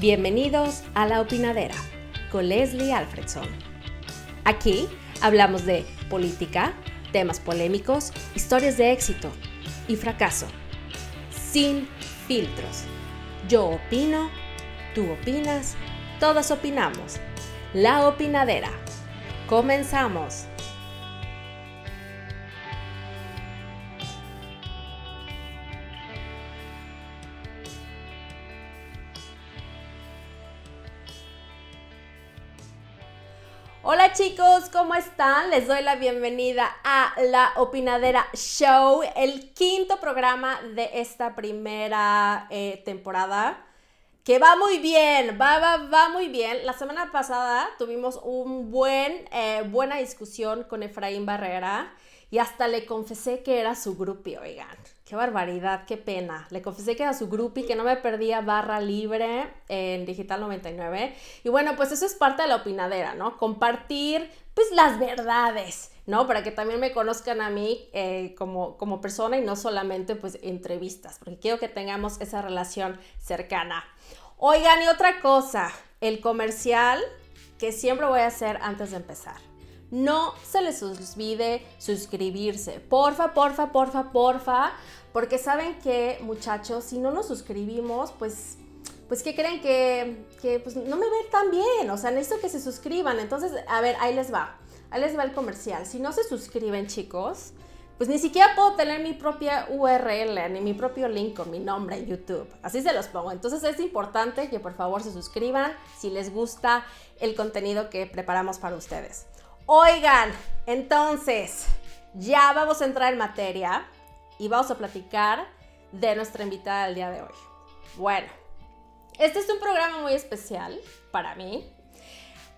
Bienvenidos a La Opinadera con Leslie Alfredson. Aquí hablamos de política, temas polémicos, historias de éxito y fracaso, sin filtros. Yo opino, tú opinas, todos opinamos. La Opinadera. Comenzamos. Chicos, ¿cómo están? Les doy la bienvenida a La Opinadera Show, el quinto programa de esta primera eh, temporada. Que va muy bien, va, va, va muy bien. La semana pasada tuvimos un buen, eh, buena discusión con Efraín Barrera y hasta le confesé que era su grupi, oigan. Qué barbaridad, qué pena. Le confesé que era su grupi, que no me perdía barra libre en Digital 99. Y bueno, pues eso es parte de la opinadera, ¿no? Compartir, pues, las verdades, ¿no? Para que también me conozcan a mí eh, como, como persona y no solamente, pues, entrevistas, porque quiero que tengamos esa relación cercana. Oigan, y otra cosa, el comercial que siempre voy a hacer antes de empezar. No se les olvide suscribirse. Porfa, porfa, porfa, porfa. Porque saben que, muchachos, si no nos suscribimos, pues, pues ¿qué creen? Que, que pues, no me ven tan bien. O sea, necesito que se suscriban. Entonces, a ver, ahí les va. Ahí les va el comercial. Si no se suscriben, chicos, pues ni siquiera puedo tener mi propia URL ni mi propio link con mi nombre en YouTube. Así se los pongo. Entonces es importante que por favor se suscriban si les gusta el contenido que preparamos para ustedes. Oigan, entonces ya vamos a entrar en materia y vamos a platicar de nuestra invitada del día de hoy. Bueno, este es un programa muy especial para mí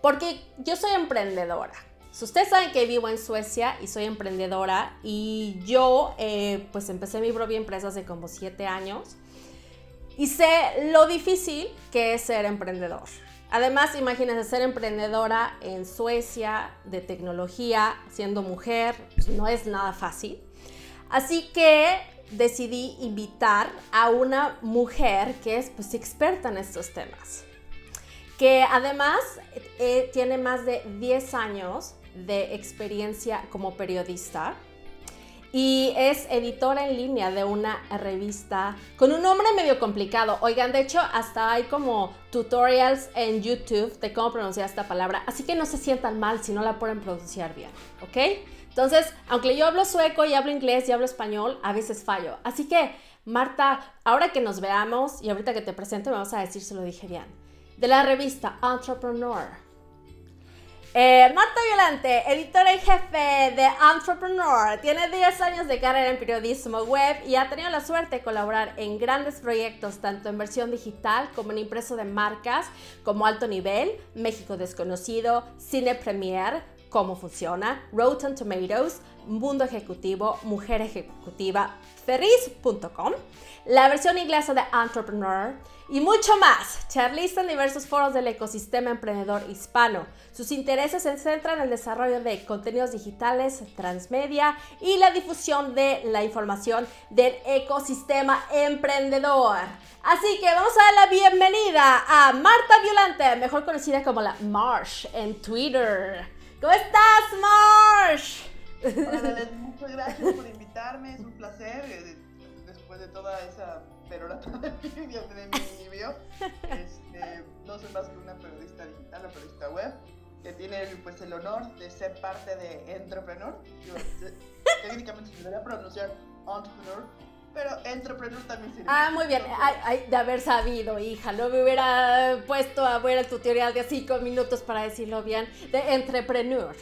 porque yo soy emprendedora. Ustedes saben que vivo en Suecia y soy emprendedora y yo eh, pues empecé mi propia empresa hace como siete años y sé lo difícil que es ser emprendedor. Además, imagínense ser emprendedora en Suecia de tecnología, siendo mujer, pues, no es nada fácil. Así que decidí invitar a una mujer que es pues, experta en estos temas, que además eh, tiene más de 10 años de experiencia como periodista y es editora en línea de una revista con un nombre medio complicado. Oigan, de hecho, hasta hay como tutorials en YouTube de cómo pronunciar esta palabra, así que no se sientan mal si no la pueden pronunciar bien, ¿ok? Entonces, aunque yo hablo sueco y hablo inglés y hablo español, a veces fallo. Así que, Marta, ahora que nos veamos y ahorita que te presento, me vas a decir si lo dije bien. De la revista Entrepreneur eh, Marta Violante, editora y jefe de Entrepreneur, tiene 10 años de carrera en periodismo web y ha tenido la suerte de colaborar en grandes proyectos, tanto en versión digital como en impreso de marcas como Alto Nivel, México Desconocido, Cine Premier, Cómo Funciona, Rotten Tomatoes, Mundo Ejecutivo, Mujer Ejecutiva, Ferris.com, la versión inglesa de Entrepreneur, y mucho más. Charlista en diversos foros del ecosistema emprendedor hispano. Sus intereses se centran en el desarrollo de contenidos digitales, transmedia y la difusión de la información del ecosistema emprendedor. Así que vamos a dar la bienvenida a Marta Violante, mejor conocida como la Marsh en Twitter. ¿Cómo estás, Marsh? Hola, muchas gracias por invitarme, es un placer. Eh, después de toda esa pero la de mi, de mi este, no soy más que una periodista digital, una periodista web, que tiene pues, el honor de ser parte de Entrepreneur. Yo, técnicamente se debería pronunciar Entrepreneur, pero Entrepreneur también sirve. Ah, muy bien. Ay, de haber sabido, hija. No me hubiera puesto a ver el tutorial de cinco minutos para decirlo bien. De Entrepreneur.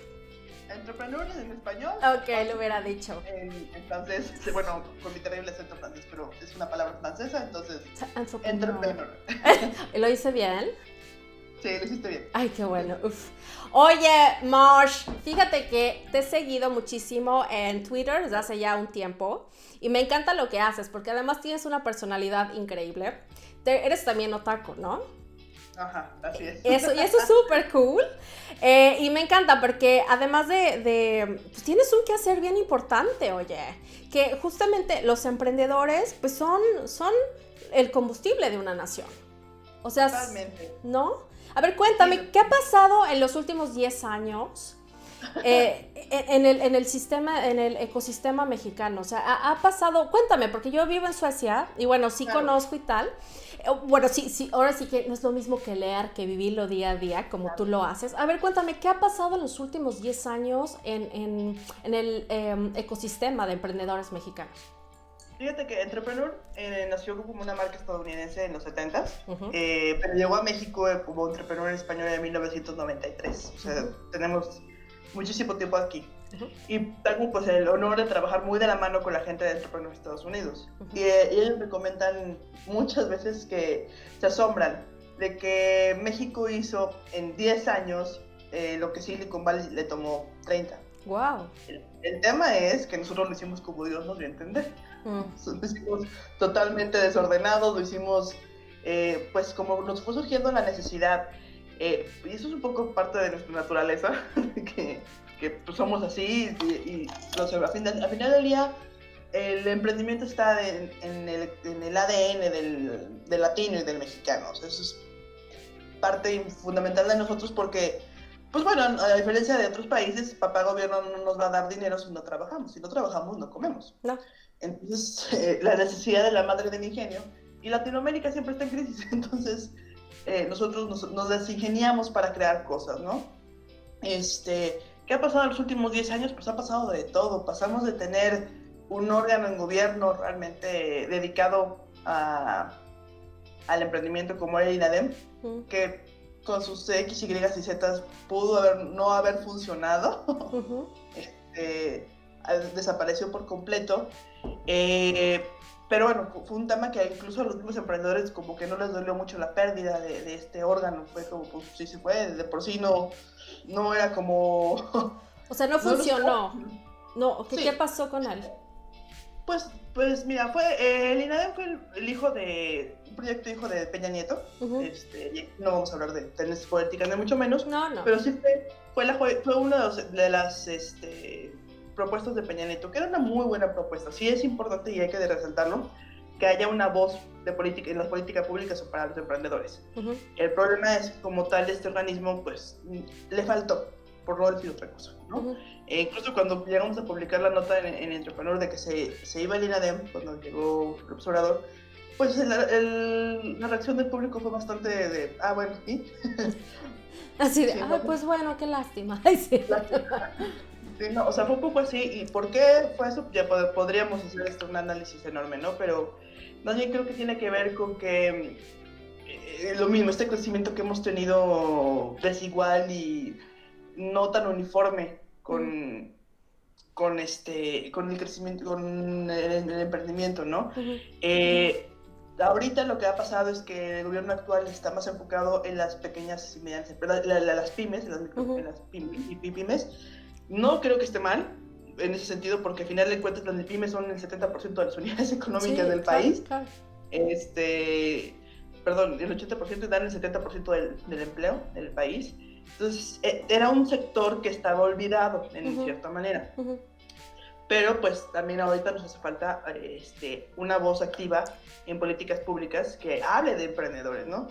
Entrepreneur en español. Ok, lo hubiera dicho. entonces, bueno, con mi terrible acento francés, pero es una palabra francesa, entonces. Entrepreneur. ¿Lo hice bien? Sí, lo hiciste bien. Ay, qué bueno. Uf. Oye, Marsh, fíjate que te he seguido muchísimo en Twitter desde hace ya un tiempo y me encanta lo que haces porque además tienes una personalidad increíble. eres también otaku, ¿no? Ajá, así es. Eso, y eso es súper cool. Eh, y me encanta porque además de, pues tienes un quehacer bien importante, oye, que justamente los emprendedores pues son, son el combustible de una nación. O sea, ¿no? A ver, cuéntame, ¿qué ha pasado en los últimos 10 años eh, en, el, en, el, sistema, en el ecosistema mexicano? O sea, ha, pasado, cuéntame, porque yo vivo en Suecia y bueno, sí conozco y tal. Eh, bueno, sí, sí, ahora sí que no es lo mismo que leer, que vivirlo día a día, como tú lo haces. A ver, cuéntame, ¿qué ha pasado en los últimos 10 años en, en, en el em, ecosistema de emprendedores mexicanos? Fíjate que Entrepreneur eh, nació como una marca estadounidense en los 70s, eh, pero llegó a México como Entrepreneur en español en 1993. O sea, tenemos muchísimo tiempo aquí. Y tengo pues el honor de trabajar muy de la mano con la gente de Entrepreneur de Estados Unidos. y, eh, ellos me comentan muchas veces que se asombran de que México hizo en 10 años lo que Silicon Valley le tomó 30. Wow. El, tema es que nosotros lo hicimos como Dios nos dio a entender. Mm. Lo hicimos totalmente desordenados, lo hicimos eh, pues como nos fue surgiendo la necesidad. Eh, y eso es un poco parte de nuestra naturaleza, que, que pues, somos así y, no sé, al, final, al final del día el emprendimiento está en, el, en, el, ADN del, del, latino y del mexicano. eso es parte fundamental de nosotros porque pues bueno, a diferencia de otros países, papá gobierno no nos va a dar dinero si no trabajamos. Si no trabajamos, no comemos. No. Entonces, eh, la necesidad de la madre del ingenio. Y Latinoamérica siempre está en crisis. Entonces, eh, nosotros nos, nos, desingeniamos para crear cosas, ¿no? Este, ¿Qué ha pasado en los últimos 10 años? Pues ha pasado de todo. Pasamos de tener un órgano en gobierno realmente dedicado a, al emprendimiento como era INADEM, que con sus X, Y y Z pudo haber, no haber funcionado. Este, desapareció por completo. Eh, pero bueno, fue un tema que incluso a los mismos emprendedores como que no les dolió mucho la pérdida de, este órgano. Fue como, pues sí se fue, de por sí no, no era como... O sea, no funcionó. No, ¿qué, ¿qué pasó con él? Pues, pues mira, fue, eh, el INADEM fue el, hijo de, un proyecto hijo de Peña Nieto. este, no vamos a hablar de tendencias políticas, ni mucho menos. No, no. Pero sí fue, fue, la, fue una de las este, propuestas de Peña Nieto, que era una muy buena propuesta. Sí es importante y hay que resaltarlo, que haya una voz de política en las políticas públicas para los emprendedores. El problema es, como tal, este organismo, pues, le faltó, por no decir otra cosa, ¿no? E incluso cuando llegamos a publicar la nota en, Entrepreneur de que se, se iba el INADEM, cuando llegó el observador, pues la reacción del público fue bastante de, ah, bueno, ¿y? Así de, ah, pues bueno, qué lástima. Sí. no, o sea, fue un poco así. ¿Y por qué fue eso? Ya podríamos hacer esto un análisis enorme, ¿no? Pero más bien creo que tiene que ver con que eh, lo mismo, este crecimiento que hemos tenido desigual y no tan uniforme con, con, este, con el crecimiento, con el, emprendimiento, ¿no? Uh ahorita lo que ha pasado es que el gobierno actual está más enfocado en las pequeñas y medianas empresas, las pymes, las, las pymes. No creo que esté mal en ese sentido, porque al final de cuentas las pymes son el 70% de las unidades económicas del país. Este, perdón, el 80% dan el 70% del, del, empleo del país. Entonces, e, era un sector que estaba olvidado en cierta manera. Pero pues también ahorita nos hace falta este, una voz activa en políticas públicas que hable de emprendedores, ¿no?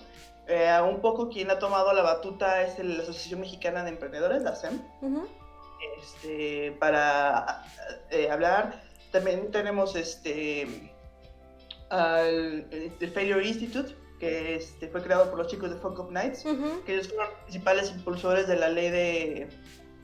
Eh, un poco quien ha tomado la batuta es la Asociación Mexicana de Emprendedores, la SEM, este, para eh, hablar. También tenemos este, el, Failure Institute, que este, fue creado por los chicos de Funk of Nights, que ellos fueron los principales impulsores de la ley de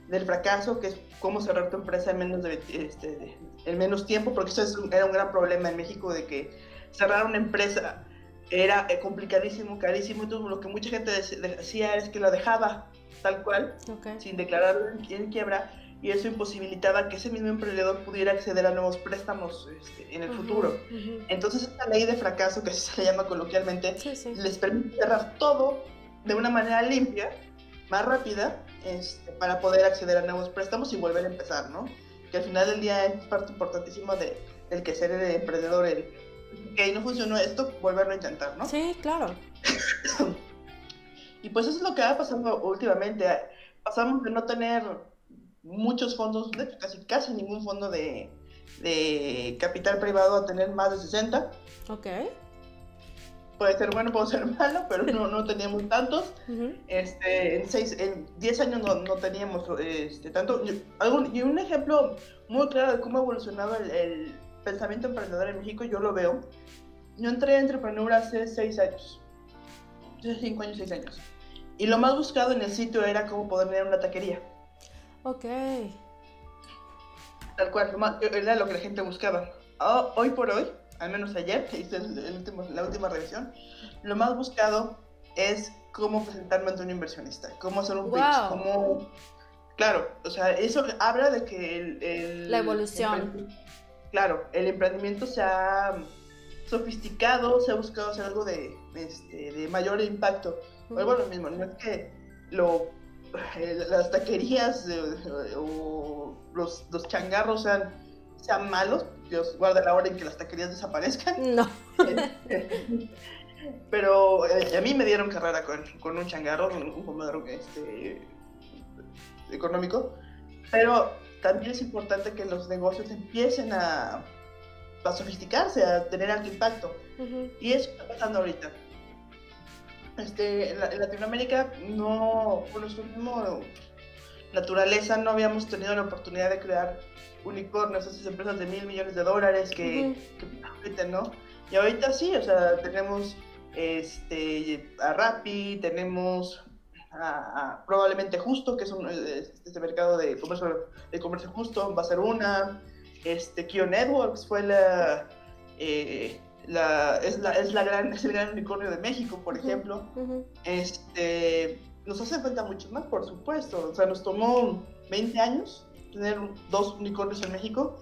del fracaso, que es cómo cerrar tu empresa en menos, de, este, en menos tiempo, porque eso es era un gran problema en México de que cerrar una empresa era eh, complicadísimo, carísimo, entonces lo que mucha gente decía es que lo dejaba tal cual, sin declararlo en, quiebra, y eso imposibilitaba que ese mismo emprendedor pudiera acceder a nuevos préstamos este, en el futuro. Entonces esta ley de fracaso, que se le llama coloquialmente, les permite cerrar todo de una manera limpia, más rápida, este, para poder acceder a nuevos préstamos y volver a empezar, ¿no? Que al final del día es parte importantísima de, del que ser el emprendedor, el que no funcionó esto, volverlo a intentar, ¿no? Sí, claro. y pues eso es lo que ha pasado últimamente. Pasamos de no tener muchos fondos, de casi, casi ningún fondo de, de capital privado a tener más de 60. Ok. puede ser bueno, puede ser malo, pero no, no teníamos tantos. este, en, seis, en 10 años no, no teníamos este, tanto. Algún, y un ejemplo muy claro de cómo ha evolucionado el, el, pensamiento emprendedor en México, yo lo veo. Yo entré a Entrepreneur hace 6 años. Hace 5 años, 6 años. Y lo más buscado en el sitio era cómo poder tener una taquería. Ok. Tal cual, era lo que la gente buscaba. Oh, hoy por hoy, al menos ayer, hice el, último, la última revisión, lo más buscado es cómo presentarme ante un inversionista, cómo hacer un pitch, cómo... Claro, o sea, eso habla de que el... la evolución. claro, el emprendimiento se ha sofisticado, se ha buscado hacer algo de, este, de mayor impacto. Vuelvo lo mismo, no es que lo, las taquerías eh, o los, los changarros sean, sean malos, Dios guarda la hora en que las taquerías desaparezcan. No. Pero eh, a mí me dieron carrera con, con un changarro, un comedor este, económico. Pero también es importante que los negocios empiecen a, a sofisticarse, a tener alto impacto. Y eso está pasando ahorita. Este, en, Latinoamérica no, por nuestra misma naturaleza, no habíamos tenido la oportunidad de crear unicornios, esas empresas de mil millones de dólares que, ahorita no. Y ahorita sí, o sea, tenemos este, a Rappi, tenemos a, probablemente Justo, que es un, este mercado de comercio, de comercio justo, va a ser una. Este, Kio Networks fue la, eh, la, es, la, es, la gran, es el gran unicornio de México, por ejemplo. este, nos hace falta mucho más, por supuesto. O sea, nos tomó 20 años tener dos unicornios en México,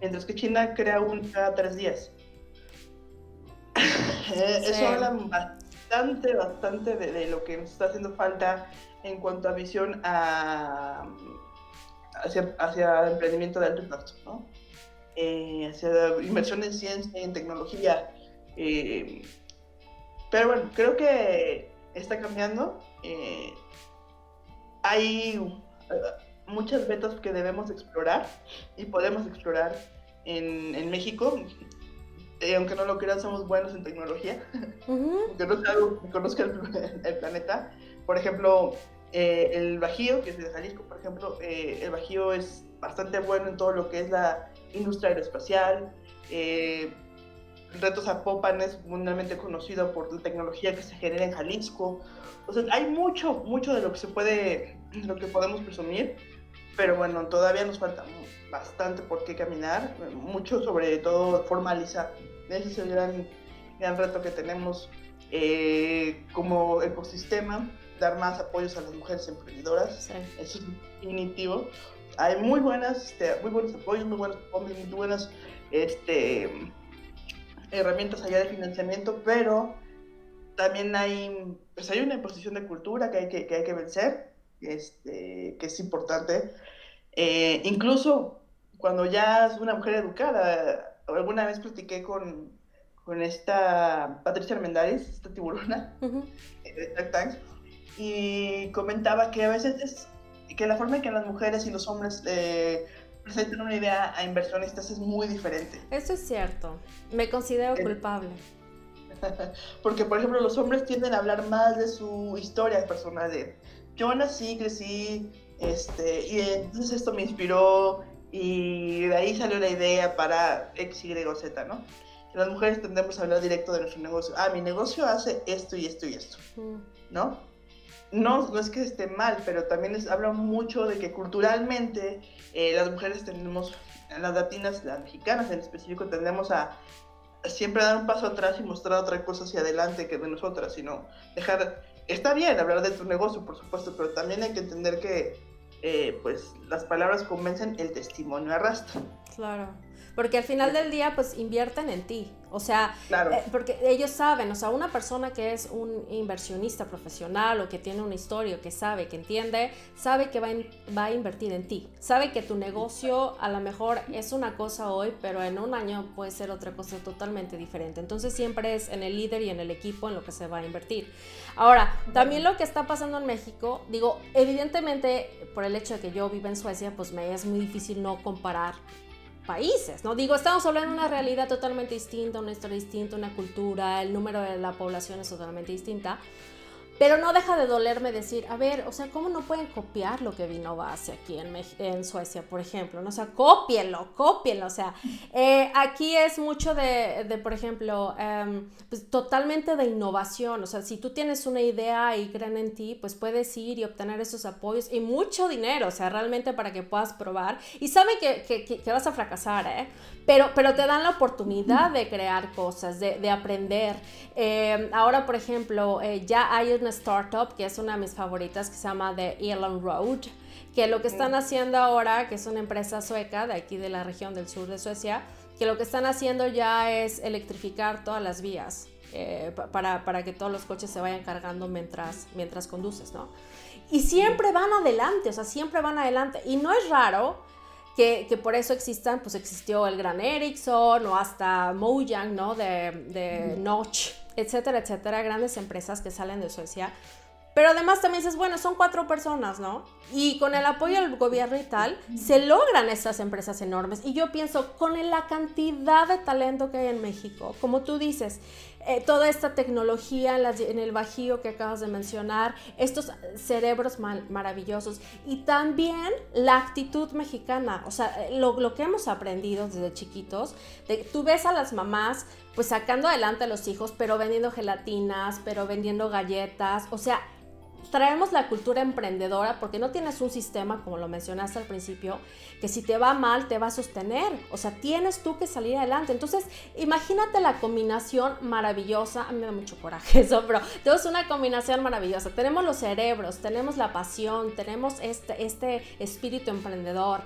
mientras que China crea uno cada tres días. Eh, eso habla bastante, bastante de, lo que nos está haciendo falta en cuanto a visión a, hacia, hacia emprendimiento de alto impacto, ¿no? Eh, hacia inversión en ciencia, en tecnología. Eh, pero bueno, creo que está cambiando. Eh, hay eh, muchas metas que debemos explorar y podemos explorar en, en México. aunque no lo crean, somos buenos en tecnología. aunque no sea algo que conozca el, el, planeta. Por ejemplo, el Bajío, que es de Jalisco, por ejemplo, el Bajío es bastante bueno en todo lo que es la industria aeroespacial. Eh, Retos Zapopan es mundialmente conocido por la tecnología que se genera en Jalisco. O sea, hay mucho, mucho de lo que se puede, lo que podemos presumir, pero bueno, todavía nos falta bastante por qué caminar, mucho sobre todo formalizar. Ese es el gran, gran reto que tenemos eh, como ecosistema, dar más apoyos a las mujeres emprendedoras. Eso es definitivo hay muy buenas, este, muy buenos apoyos, muy buenas, muy buenas este, herramientas allá de financiamiento, pero también hay, pues hay una imposición de cultura que hay que, que hay que vencer, este, que es importante. Eh, incluso cuando ya es una mujer educada, alguna vez platiqué con, con esta Patricia Armendáriz, esta tiburona, de y comentaba que a veces es que la forma en que las mujeres y los hombres eh, presentan una idea a inversionistas es muy diferente. Eso es cierto. Me considero eh, culpable. Porque, por ejemplo, los hombres tienden a hablar más de su historia personal, de yo nací, crecí, este, y entonces esto me inspiró y de ahí salió la idea para X, Y Z, ¿no? Las mujeres tendemos a hablar directo de nuestro negocio. Ah, mi negocio hace esto y esto y esto, ¿no? No, no es que esté mal, pero también es, habla mucho de que culturalmente eh, las mujeres tenemos, las latinas, las mexicanas en específico, tendemos a, siempre dar un paso atrás y mostrar otra cosa hacia adelante que de nosotras, sino dejar, está bien hablar de tu negocio, por supuesto, pero también hay que entender que eh, pues las palabras convencen, el testimonio arrastra. Claro. Porque al final del día, pues invierten en ti. O sea, eh, porque ellos saben, o sea, una persona que es un inversionista profesional o que tiene una historia, que sabe, que entiende, sabe que va, va a invertir en ti. Sabe que tu negocio a lo mejor es una cosa hoy, pero en un año puede ser otra cosa totalmente diferente. Entonces siempre es en el líder y en el equipo en lo que se va a invertir. Ahora, también lo que está pasando en México, digo, evidentemente por el hecho de que yo vivo en Suecia, pues me es muy difícil no comparar países, ¿no? Digo, estamos hablando de una realidad totalmente distinta, una historia distinta, una cultura, el número de la población es totalmente distinta. Pero no deja de dolerme decir, a ver, o sea, ¿cómo no pueden copiar lo que Vinova hace aquí en, en Suecia, por ejemplo? ¿no? O sea, cópienlo, cópienlo. O sea, eh, aquí es mucho de, de por ejemplo, em, pues totalmente de innovación. O sea, si tú tienes una idea y creen en ti, pues puedes ir y obtener esos apoyos y mucho dinero, o sea, realmente para que puedas probar. Y saben que, que, que vas a fracasar, ¿eh? Pero, pero te dan la oportunidad de crear cosas, de, de aprender. Eh, ahora, por ejemplo, eh, ya hay una startup que es una de mis favoritas que se llama The Elon Road, que lo que están haciendo ahora, que es una empresa sueca de aquí de la región del sur de Suecia, que lo que están haciendo ya es electrificar todas las vías eh, para, para, que todos los coches se vayan cargando mientras, mientras conduces, ¿no? Y siempre van adelante, o sea, siempre van adelante. Y no es raro que, que, por eso existan, pues existió el gran Ericsson o hasta Mojang, ¿no? De, de Notch, etcétera, etcétera, grandes empresas que salen de Suecia. Pero además también dices, bueno, son cuatro personas, ¿no? Y con el apoyo del gobierno y tal, se logran estas empresas enormes. Y yo pienso, con la cantidad de talento que hay en México, como tú dices, eh, toda esta tecnología en, el Bajío que acabas de mencionar, estos cerebros maravillosos. Y también la actitud mexicana, o sea, lo, lo que hemos aprendido desde chiquitos, tú ves a las mamás pues sacando adelante a los hijos, pero vendiendo gelatinas, pero vendiendo galletas, o sea, traemos la cultura emprendedora porque no tienes un sistema, como lo mencionaste al principio, que si te va mal te va a sostener. O sea, tienes tú que salir adelante. Entonces, imagínate la combinación maravillosa. A mí me da mucho coraje eso, pero tenemos una combinación maravillosa. Tenemos los cerebros, tenemos la pasión, tenemos este, este espíritu emprendedor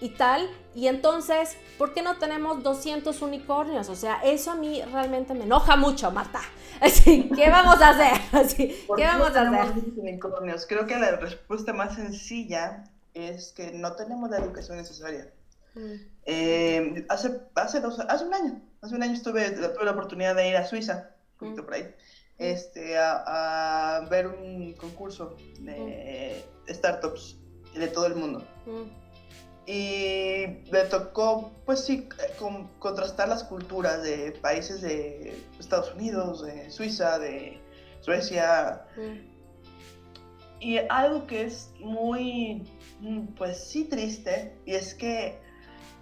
y tal. Y entonces, ¿por qué no tenemos 200 unicornios? O sea, eso a mí realmente me enoja mucho, Marta. Así, ¿qué vamos a hacer? Así, ¿qué vamos a hacer? Unicornios? Creo que la respuesta más sencilla es que no tenemos la educación necesaria. Mm. Eh, hace, hace, dos, hace un año, hace un año estuve, tuve la oportunidad de ir a Suiza, un poquito mm. por ahí, mm. este, a, a, ver un concurso de startups de todo el mundo y le tocó, pues sí, con, contrastar las culturas de países de Estados Unidos, de Suiza, de Suecia. Mm. Y algo que es muy, pues sí, triste, y es que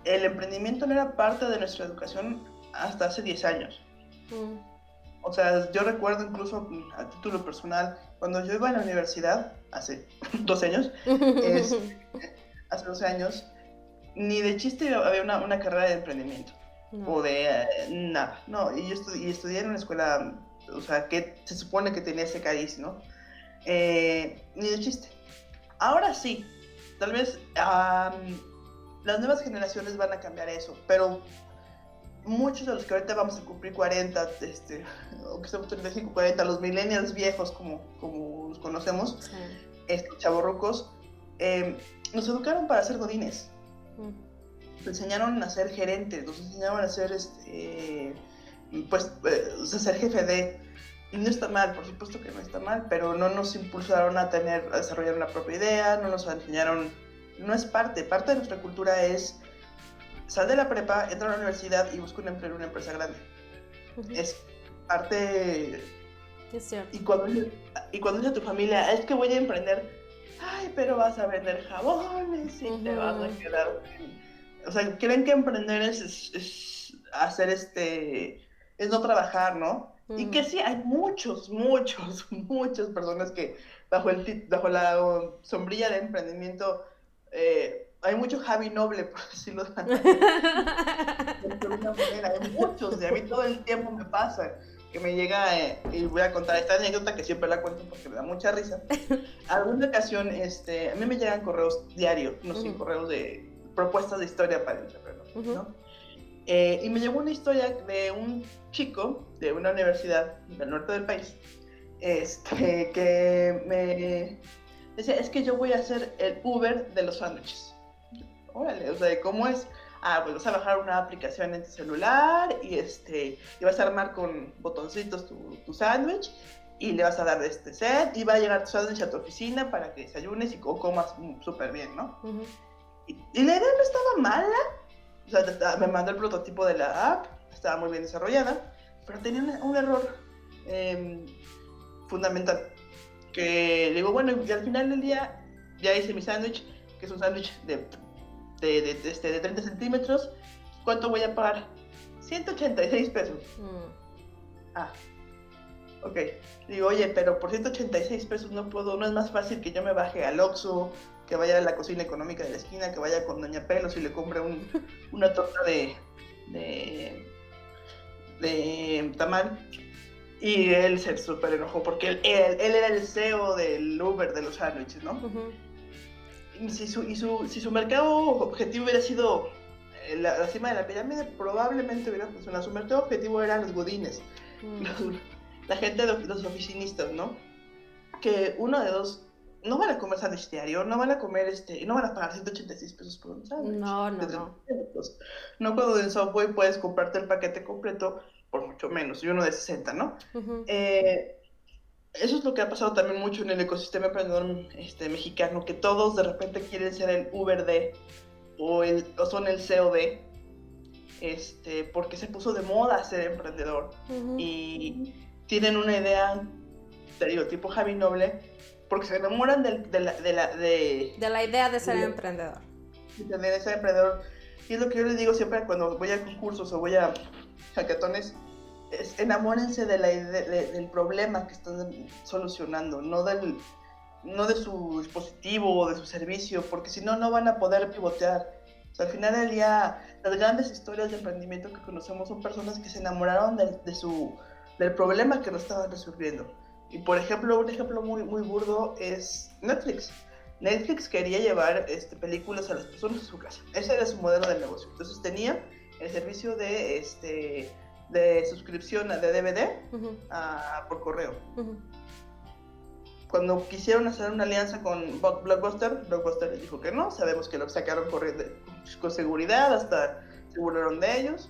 el emprendimiento no era parte de nuestra educación hasta hace 10 años. Mm. O sea, yo recuerdo incluso a título personal, cuando yo iba a la universidad, hace 12 años, es, hace 12 años, ni de chiste había una, una carrera de emprendimiento. O de eh, nada. No, y yo estudié en una escuela, o sea, que se supone que tenía ese cariz, ¿no? Eh, ni de chiste. Ahora sí, tal vez las nuevas generaciones van a cambiar eso, pero muchos de los que ahorita vamos a cumplir 40, este, o que estamos 35, 40, los millennials viejos, como, como los conocemos, estos chavorrucos, eh, nos educaron para ser godines. Nos enseñaron a ser gerentes, nos enseñaron a ser, este, pues, eh, ser jefe de... Y no está mal, por supuesto que no está mal, pero no nos impulsaron a tener, a desarrollar una propia idea, no nos enseñaron, no es parte, parte de nuestra cultura es sal de la prepa, entra a la universidad y busca un empleo en una empresa grande. Es parte... Es cierto. Y cuando, y cuando dice a tu familia, es que voy a emprender, ay, pero vas a vender jabones y te vas a quedar. O sea, creen que emprender es, hacer este. es no trabajar, ¿no? Y que sí, hay muchos, muchos, muchas personas que bajo, el, bajo la sombrilla de emprendimiento eh, hay mucho Javi Noble, por decirlo de una manera. Hay muchos, y a mí todo el tiempo me pasa que me llega, eh, y voy a contar esta anécdota que siempre la cuento porque me da mucha risa. Alguna ocasión, este, a mí me llegan correos diarios, no sé, correos de propuestas de historia para el ¿no? Eh, y me llegó una historia de un chico de una universidad del norte del país, este, que me decía, es que yo voy a hacer el Uber de los sándwiches. Órale, o sea, ¿cómo es? Ah, pues vas a bajar una aplicación en tu celular y, este, y vas a armar con botoncitos tu, tu sándwich y le vas a dar este set y va a llegar tu sándwich a tu oficina para que desayunes y comas súper bien, ¿no? y, la idea no estaba mala, O sea, me mandó el prototipo de la app, estaba muy bien desarrollada, pero tenía un, error em, fundamental. Que digo, bueno, y al final del día ya hice mi sándwich, que es un sándwich de, de, de, de, este, de 30 centímetros. ¿Cuánto voy a pagar? 186 pesos. Mm. Ah, ok. Digo, oye, pero por 186 pesos no puedo, no es más fácil que yo me baje al Oxxo, que vaya a la cocina económica de la esquina, que vaya con Doña Pelos y le compre un, una torta de, de, de tamal. Y él se súper enojó porque él, él, era el CEO del Uber de los sándwiches, ¿no? Si su, y su, si su mercado objetivo hubiera sido eh, la, cima de la pirámide, probablemente hubiera funcionado. Su mercado objetivo eran los godines, la gente de los oficinistas, ¿no? Que uno de dos no van a comer sándwich diario, no van a comer este, no van a pagar 186 pesos por un sándwich. No, no, no. No cuando en Subway puedes comprarte el paquete completo por mucho menos, y uno de 60, ¿no? eh, eso es lo que ha pasado también mucho en el ecosistema emprendedor este, mexicano, que todos de repente quieren ser el Uber de o, el, o son el CEO de, este, porque se puso de moda ser emprendedor y tienen una idea, te digo, tipo Javi Noble, porque se enamoran de, de, la, de, la, de, la idea de ser emprendedor. De ser emprendedor. Y es lo que yo les digo siempre cuando voy a concursos o voy a hackatones, es, enamórense de la, del problema que están solucionando, no del no de su dispositivo o de su servicio, porque si no, no van a poder pivotear. O sea, al final del día, las grandes historias de emprendimiento que conocemos son personas que se enamoraron de, de su, del problema que no estaban resolviendo. Y por ejemplo, un ejemplo muy, muy burdo es Netflix. Netflix quería llevar este, películas a las personas a su casa. Ese era su modelo de negocio. Entonces tenía el servicio de, este, de suscripción de DVD por correo. Cuando quisieron hacer una alianza con Blockbuster, Blockbuster les dijo que no. Sabemos que lo sacaron corriendo con seguridad, hasta se burlaron de ellos.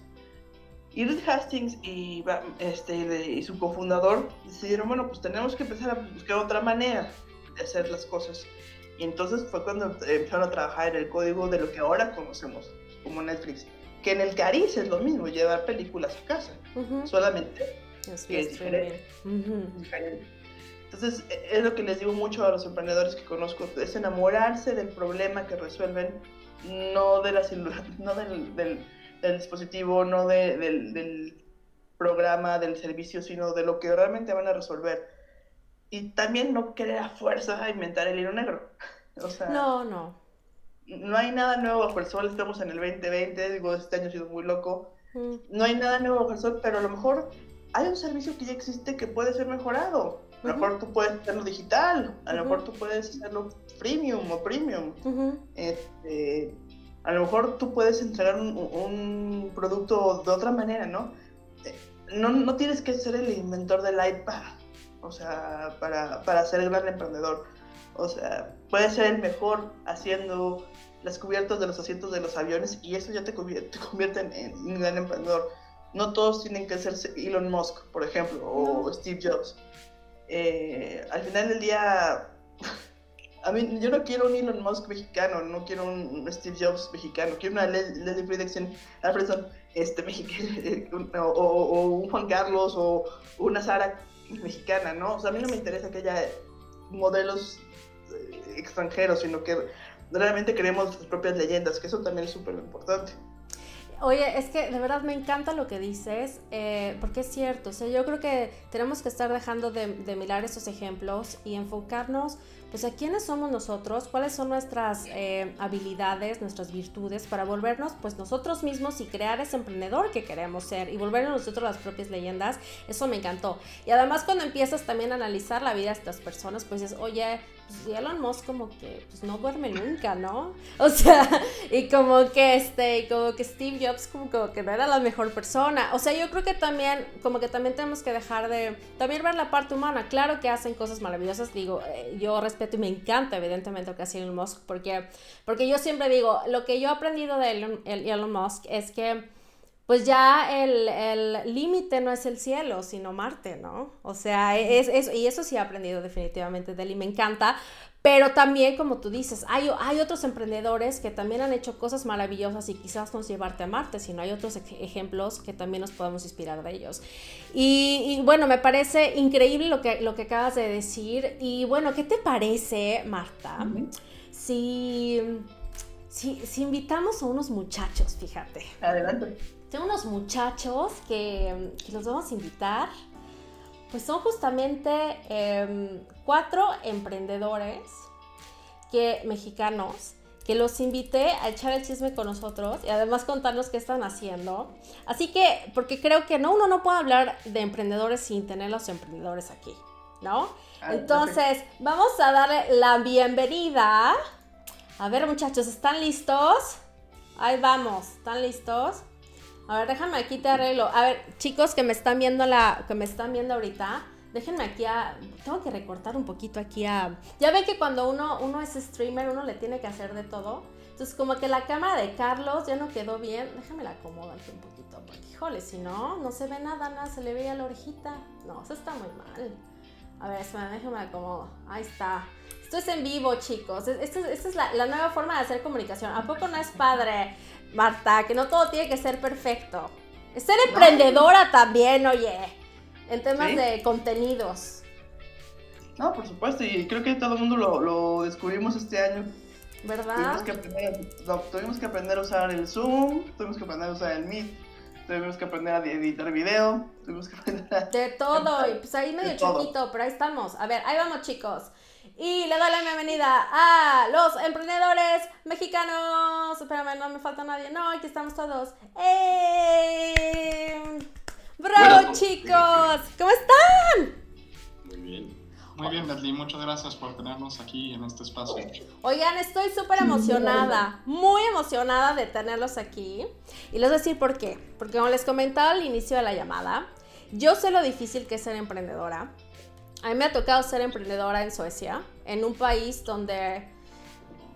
Y Reed Hastings y, este, y su cofundador decidieron, bueno, pues tenemos que empezar a buscar otra manera de hacer las cosas. Y entonces fue cuando empezaron a trabajar en el código de lo que ahora conocemos como Netflix. Que en el Cariz es lo mismo, llevar películas a casa. Solamente que es diferente. Entonces, e, es lo que les digo mucho a los emprendedores que conozco, es enamorarse del problema que resuelven, no, de las, no del, del del dispositivo, no de, del, programa, del servicio, sino de lo que realmente van a resolver. Y también no querer a fuerza inventar el hilo negro. O sea, no, no. No hay nada nuevo bajo el sol, estamos en el 2020, digo, este año ha sido muy loco. Mm. No hay nada nuevo bajo el sol, pero a lo mejor hay un servicio que ya existe que puede ser mejorado. A lo mejor tú puedes hacerlo digital, a lo mejor tú puedes hacerlo premium o premium. este, a lo mejor tú puedes entregar un, producto de otra manera, ¿no? Eh, ¿no? No tienes que ser el inventor del iPad, o sea, para, para ser gran emprendedor. O sea, puedes ser el mejor haciendo las cubiertas de los asientos de los aviones y eso ya te convierte, en, un gran emprendedor. No todos tienen que ser Elon Musk, por ejemplo, o Steve Jobs. Eh, al final del día, a mí, yo no quiero un Elon Musk mexicano, no quiero un Steve Jobs mexicano, quiero una Leslie Friedrichsen Alfredson este, mexicana, o, un Juan Carlos, o una Sara mexicana, ¿no? O sea, a mí no me interesa que haya modelos extranjeros, sino que realmente queremos nuestras propias leyendas, que eso también es súper importante. Oye, es que de verdad me encanta lo que dices, eh, porque es cierto, o sea, yo creo que tenemos que estar dejando de, de mirar esos ejemplos y enfocarnos pues a quiénes somos nosotros, cuáles son nuestras eh, habilidades, nuestras virtudes para volvernos pues nosotros mismos y crear ese emprendedor que queremos ser y volvernos nosotros las propias leyendas, eso me encantó. Y además cuando empiezas también a analizar la vida de estas personas, pues dices, oye, pues Elon Musk como que pues no duerme nunca, ¿no? O sea, y como que este, como que Steve Jobs como, como, que no era la mejor persona. O sea, yo creo que también, como que también tenemos que dejar de, también ver la parte humana. Claro que hacen cosas maravillosas, digo, eh, yo respeto y me encanta evidentemente lo que hace Elon Musk, porque, porque yo siempre digo, lo que yo he aprendido de Elon, Elon Musk es que pues ya el límite no es el cielo, sino Marte, ¿no? O sea, es, es, y eso sí he aprendido definitivamente de él y me encanta, pero también, como tú dices, hay, hay otros emprendedores que también han hecho cosas maravillosas y quizás no llevarte a Marte, sino hay otros ejemplos que también nos podemos inspirar de ellos. Y, bueno, me parece increíble lo que, lo que acabas de decir. Y bueno, ¿qué te parece, Marta? si, si, si invitamos a unos muchachos, fíjate. Adelante. Tengo unos muchachos que, los vamos a invitar. Pues son justamente em, cuatro emprendedores que, mexicanos que los invité a echar el chisme con nosotros y además contarnos qué están haciendo. Así que, porque creo que no, uno no puede hablar de emprendedores sin tener los emprendedores aquí, ¿no? Ah, Entonces, vamos a darle la bienvenida. A ver, muchachos, ¿están listos? Ahí vamos, ¿están listos? A ver, déjame aquí te arreglo. A ver, chicos que me están viendo la, que me están viendo ahorita, déjenme aquí a, tengo que recortar un poquito aquí a, ya ven que cuando uno, uno es streamer, uno le tiene que hacer de todo. Entonces, como que la cámara de Carlos ya no quedó bien. Déjame la acomodo aquí un poquito, porque híjole, si no, no se ve nada, nada, se le veía la orejita. No, eso está muy mal. A ver, déjame acomodo. Ahí está. Esto es en vivo, chicos. Esta es, la, la, nueva forma de hacer comunicación. ¿A poco no es padre? Marta, que no todo tiene que ser perfecto. Es ser emprendedora también, oye, en temas de contenidos. No, por supuesto, y creo que todo el mundo lo, descubrimos este año. ¿Verdad? Tuvimos que, aprender, a usar el Zoom, tuvimos que aprender a usar el Meet, tuvimos que aprender a editar video, tuvimos que aprender a... De todo, y pues ahí medio chiquito, pero ahí estamos. A ver, ahí vamos chicos. Y le doy la bienvenida a los emprendedores mexicanos. Espérame, no me falta nadie. No, aquí estamos todos. ¡Eh! ¡Bravo, chicos! ¿Cómo están? Muy bien. Muy bien, Berlín. Muchas gracias por tenernos aquí en este espacio. Oigan, estoy súper emocionada, muy emocionada de tenerlos aquí. Y les voy a decir por qué. Porque como les comentaba al inicio de la llamada, yo sé lo difícil que es ser emprendedora a mí me ha tocado ser emprendedora en Suecia, en un país donde,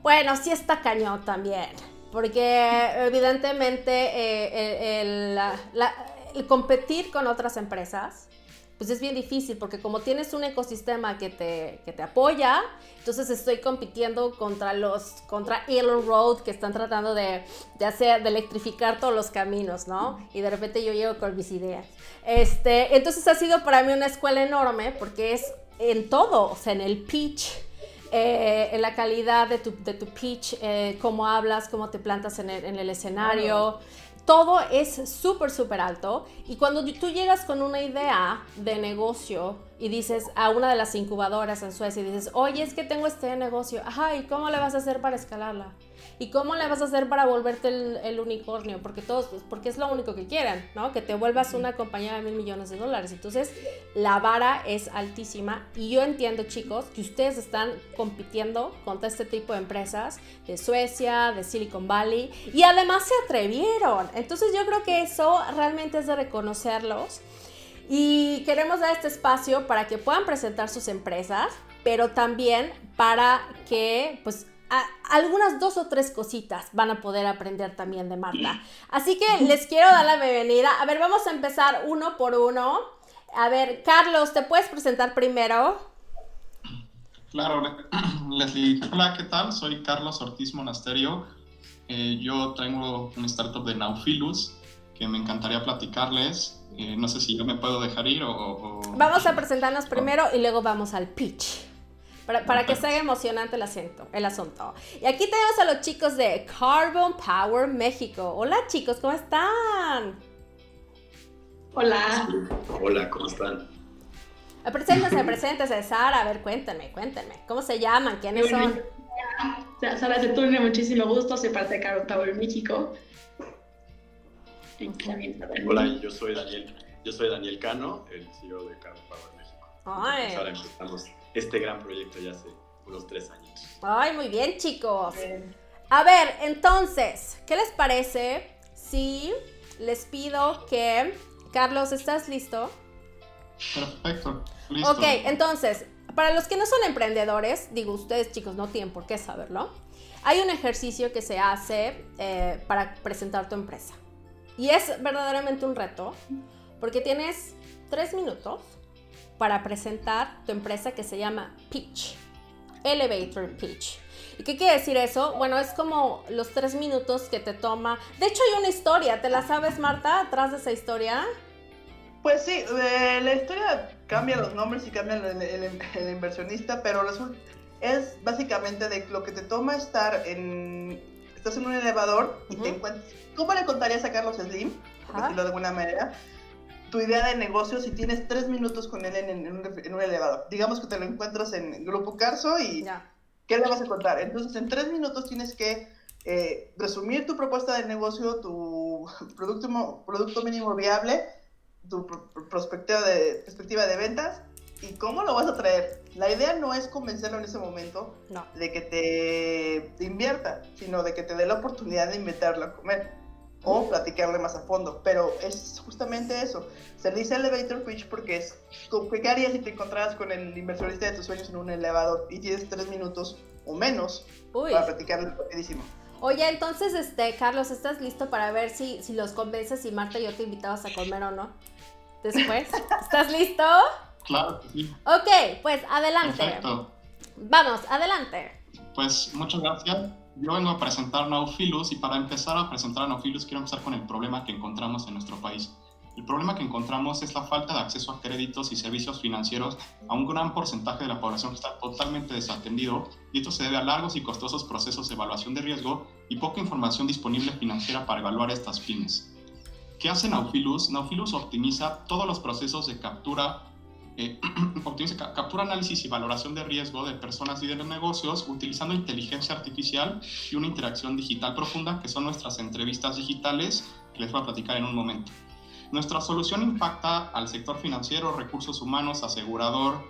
bueno, sí está cañón también, porque evidentemente eh, el, competir con otras empresas, pues es bien difícil, porque como tienes un ecosistema que te, que te apoya, entonces estoy compitiendo contra los, contra Elon Road, que están tratando de, de, hacer, de electrificar todos los caminos, ¿no? Y de repente yo llego con mis ideas. Este, entonces ha sido para mí una escuela enorme porque es en todo, o sea, en el pitch, eh, en la calidad de tu, de tu pitch, eh, cómo hablas, cómo te plantas en el, en el escenario. Todo es súper, súper alto. Y cuando tú llegas con una idea de negocio y dices a una de las incubadoras en Suecia y dices, oye, es que tengo este negocio, ajá, ¿y cómo le vas a hacer para escalarla? ¿Y cómo le vas a hacer para volverte el, unicornio? Porque todos, porque es lo único que quieren, ¿no? Que te vuelvas una compañía de mil millones de dólares. Entonces, la vara es altísima. Y yo entiendo, chicos, que ustedes están compitiendo contra este tipo de empresas de Suecia, de Silicon Valley. Y además se atrevieron. Entonces, yo creo que eso realmente es de reconocerlos. Y queremos dar este espacio para que puedan presentar sus empresas, pero también para que pues algunas dos o tres cositas van a poder aprender también de Marta. Así que les quiero dar la bienvenida. A ver, vamos a empezar uno por uno. A ver, Carlos, ¿te puedes presentar primero? Claro, Leslie. Hola, ¿qué tal? Soy Carlos Ortiz Monasterio. Eh, yo tengo un startup de Naufilus que me encantaría platicarles. Eh, no sé si yo me puedo dejar ir o... Vamos a presentarnos primero y luego vamos al pitch para, que sea emocionante el, acento, el asunto. Y aquí tenemos a los chicos de Carbon Power México. Hola chicos, ¿cómo están? Hola. Hola, ¿cómo están? Eh, preséntense, preséntense, Sara, a ver, cuéntenme, cuéntenme. ¿Cómo se llaman? ¿Quiénes son? Sara Zeturne, muchísimo gusto, soy parte de Carbon Power México. Hola, yo soy Daniel, yo soy Daniel Cano, el CEO de Carbon Power México. Ay. ahora empezamos este gran proyecto ya hace unos tres años. Ay, muy bien, chicos. A ver, entonces, ¿qué les parece si les pido que... Carlos, ¿estás listo? Perfecto. Listo. Ok, entonces, para los que no son emprendedores, digo, ustedes chicos no tienen por qué saberlo, hay un ejercicio que se hace eh, para presentar tu empresa. Y es verdaderamente un reto, porque tienes tres minutos para presentar tu empresa que se llama Pitch, Elevator Pitch. ¿Y qué quiere decir eso? Bueno, es como los tres minutos que te toma. De hecho, hay una historia, ¿te la sabes, Marta, atrás de esa historia? Pues sí, eh, la historia cambia los nombres y cambia el, inversionista, pero es básicamente de lo que te toma estar en. Estás en un elevador y te encuentras. ¿Cómo le contarías a Carlos Slim? Por decirlo de alguna manera. Tu idea de negocio si tienes tres minutos con él en, en un, en un elevador. Digamos que te lo encuentras en Grupo Carso y. ¿Qué le vas a contar? Entonces, en tres minutos tienes que eh, resumir tu propuesta de negocio, tu producto, mo- producto mínimo viable, tu pro- pro- perspectiva de, perspectiva de ventas y cómo lo vas a traer. La idea no es convencerlo en ese momento No. de que te, te invierta, sino de que te dé la oportunidad de invitarlo a comer o platicarle más a fondo. Pero es justamente eso. Se le dice elevator pitch porque es ¿qué harías si te encontraras con el inversionista de tus sueños en un elevador y tienes tres minutos o menos Uy. para platicarle rapidísimo? Oye, entonces, este, Carlos, ¿estás listo para ver si, si los convences y Marta y yo te invitamos a comer o no? Después. ¿Estás listo? Claro que sí. Ok, pues adelante. Perfecto. Vamos, adelante. Pues muchas gracias. Yo vengo a presentar Nauphilus y para empezar a presentar a Nauphilus quiero empezar con el problema que encontramos en nuestro país. El problema que encontramos es la falta de acceso a créditos y servicios financieros a un gran porcentaje de la población que está totalmente desatendido y esto se debe a largos y costosos procesos de evaluación de riesgo y poca información disponible financiera para evaluar estas pymes. ¿Qué hace Nauphilus? Nauphilus optimiza todos los procesos de captura eh, optimiza, ca- captura análisis y valoración de riesgo de personas y de negocios utilizando inteligencia artificial y una interacción digital profunda que son nuestras entrevistas digitales que les voy a platicar en un momento. Nuestra solución impacta al sector financiero, recursos humanos, asegurador,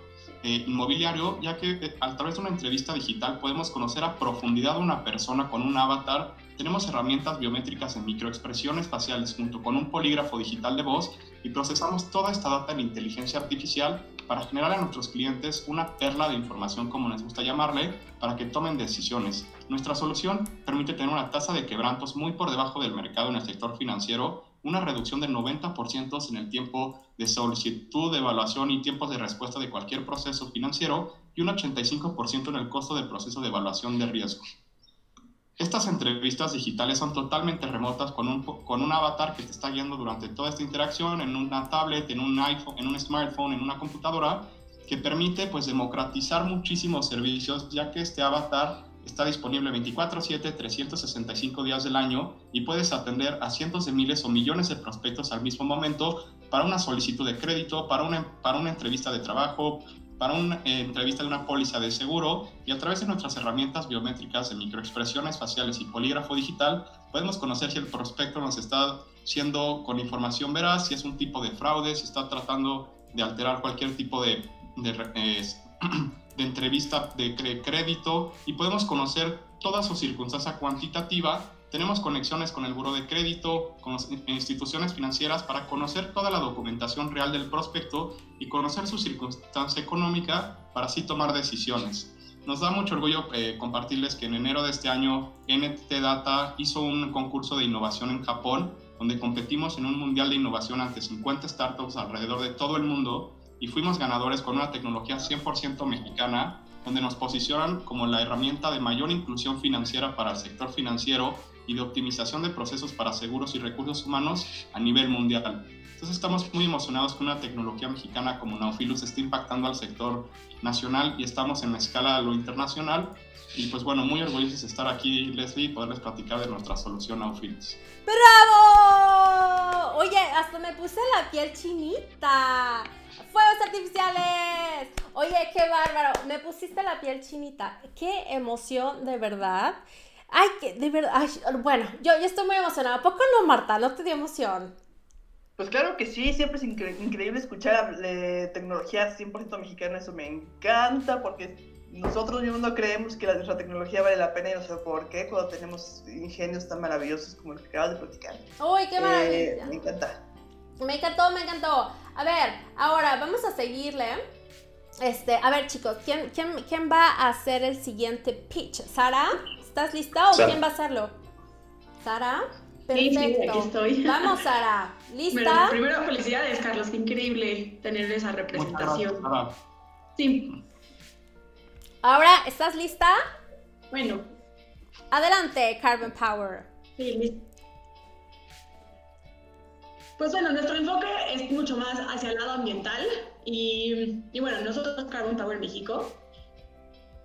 eh, inmobiliario, ya que eh, a través de una entrevista digital podemos conocer a profundidad a una persona con un avatar. Tenemos herramientas biométricas en microexpresiones faciales junto con un polígrafo digital de voz y procesamos toda esta data en inteligencia artificial para generar a nuestros clientes una perla de información, como les gusta llamarle, para que tomen decisiones. Nuestra solución permite tener una tasa de quebrantos muy por debajo del mercado en el sector financiero, una reducción del 90% en el tiempo de solicitud, de evaluación y tiempos de respuesta de cualquier proceso financiero y un 85% en el costo del proceso de evaluación de riesgo. Estas entrevistas digitales son totalmente remotas con un, con un avatar que te está guiando durante toda esta interacción en una tablet, en un iPhone, en un smartphone, en una computadora, que permite pues democratizar muchísimos servicios, ya que este avatar está disponible 24/7, 365 días del año y puedes atender a cientos de miles o millones de prospectos al mismo momento para una solicitud de crédito, para una, para una entrevista de trabajo, para una eh, entrevista de una póliza de seguro y a través de nuestras herramientas biométricas de microexpresiones faciales y polígrafo digital podemos conocer si el prospecto nos está siendo con información veraz, si es un tipo de fraude, si está tratando de alterar cualquier tipo de, de, de entrevista de crédito y podemos conocer toda su circunstancia cuantitativa. Tenemos conexiones con el buro de crédito, con las instituciones financieras para conocer toda la documentación real del prospecto y conocer su circunstancia económica para así tomar decisiones. Nos da mucho orgullo eh, compartirles que en enero de este año NTT Data hizo un concurso de innovación en Japón, donde competimos en un mundial de innovación ante 50 startups alrededor de todo el mundo y fuimos ganadores con una tecnología 100% mexicana, donde nos posicionan como la herramienta de mayor inclusión financiera para el sector financiero y de optimización de procesos para seguros y recursos humanos a nivel mundial. Entonces estamos muy emocionados que una tecnología mexicana como Nauphilus esté impactando al sector nacional y estamos en la escala a lo internacional. Y pues bueno, muy orgullosos de estar aquí, Leslie, y poderles platicar de nuestra solución Nauphilus. ¡Bravo! Oye, hasta me puse la piel chinita. ¡Fuegos artificiales! Oye, qué bárbaro. Me pusiste la piel chinita. ¡Qué emoción, de verdad! Ay, que de verdad. Ay, bueno, yo, yo estoy muy emocionada. ¿A poco no, Marta? ¿No te dio emoción? Pues claro que sí, siempre es incre increíble escuchar eh, tecnología 100% mexicana, eso me encanta porque nosotros mismos no creemos que la, nuestra tecnología vale la pena y no sé por qué cuando tenemos ingenios tan maravillosos como el que acabas de platicar. ¡Uy, qué maravilla! Eh, me encanta. Me encantó, me encantó. A ver, ahora vamos a seguirle. Este, a ver, chicos, ¿quién, quién, quién va a hacer el siguiente pitch? ¿Sara? ¿Estás lista o Sara. quién va a hacerlo? ¿Sara? Sí, sí, Perfecto. aquí estoy. Vamos, Sara. Bueno, ¿Lista? primero, felicidades, Carlos. Increíble tener esa representación. Sara. Sí, Ahora, ¿estás lista? bueno, Adelante, Carbon Power. sí, listo. Pues bueno, nuestro enfoque es mucho más hacia el lado ambiental y, y bueno, nosotros Carbon Power México,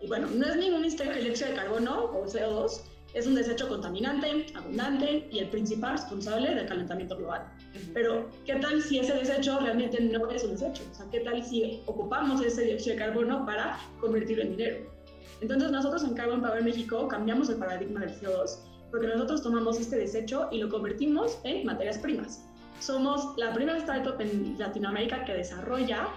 y bueno, no es ningún misterio que el dióxido de carbono o CO2 es un desecho contaminante, abundante y el principal responsable del calentamiento global. Pero, ¿qué tal si ese desecho realmente no es un desecho? O sea, ¿qué tal si ocupamos ese dióxido de carbono para convertirlo en dinero? Entonces, nosotros en Carbon Power México cambiamos el paradigma del CO2 porque nosotros tomamos este desecho y lo convertimos en materias primas. Somos la primera startup en Latinoamérica que desarrolla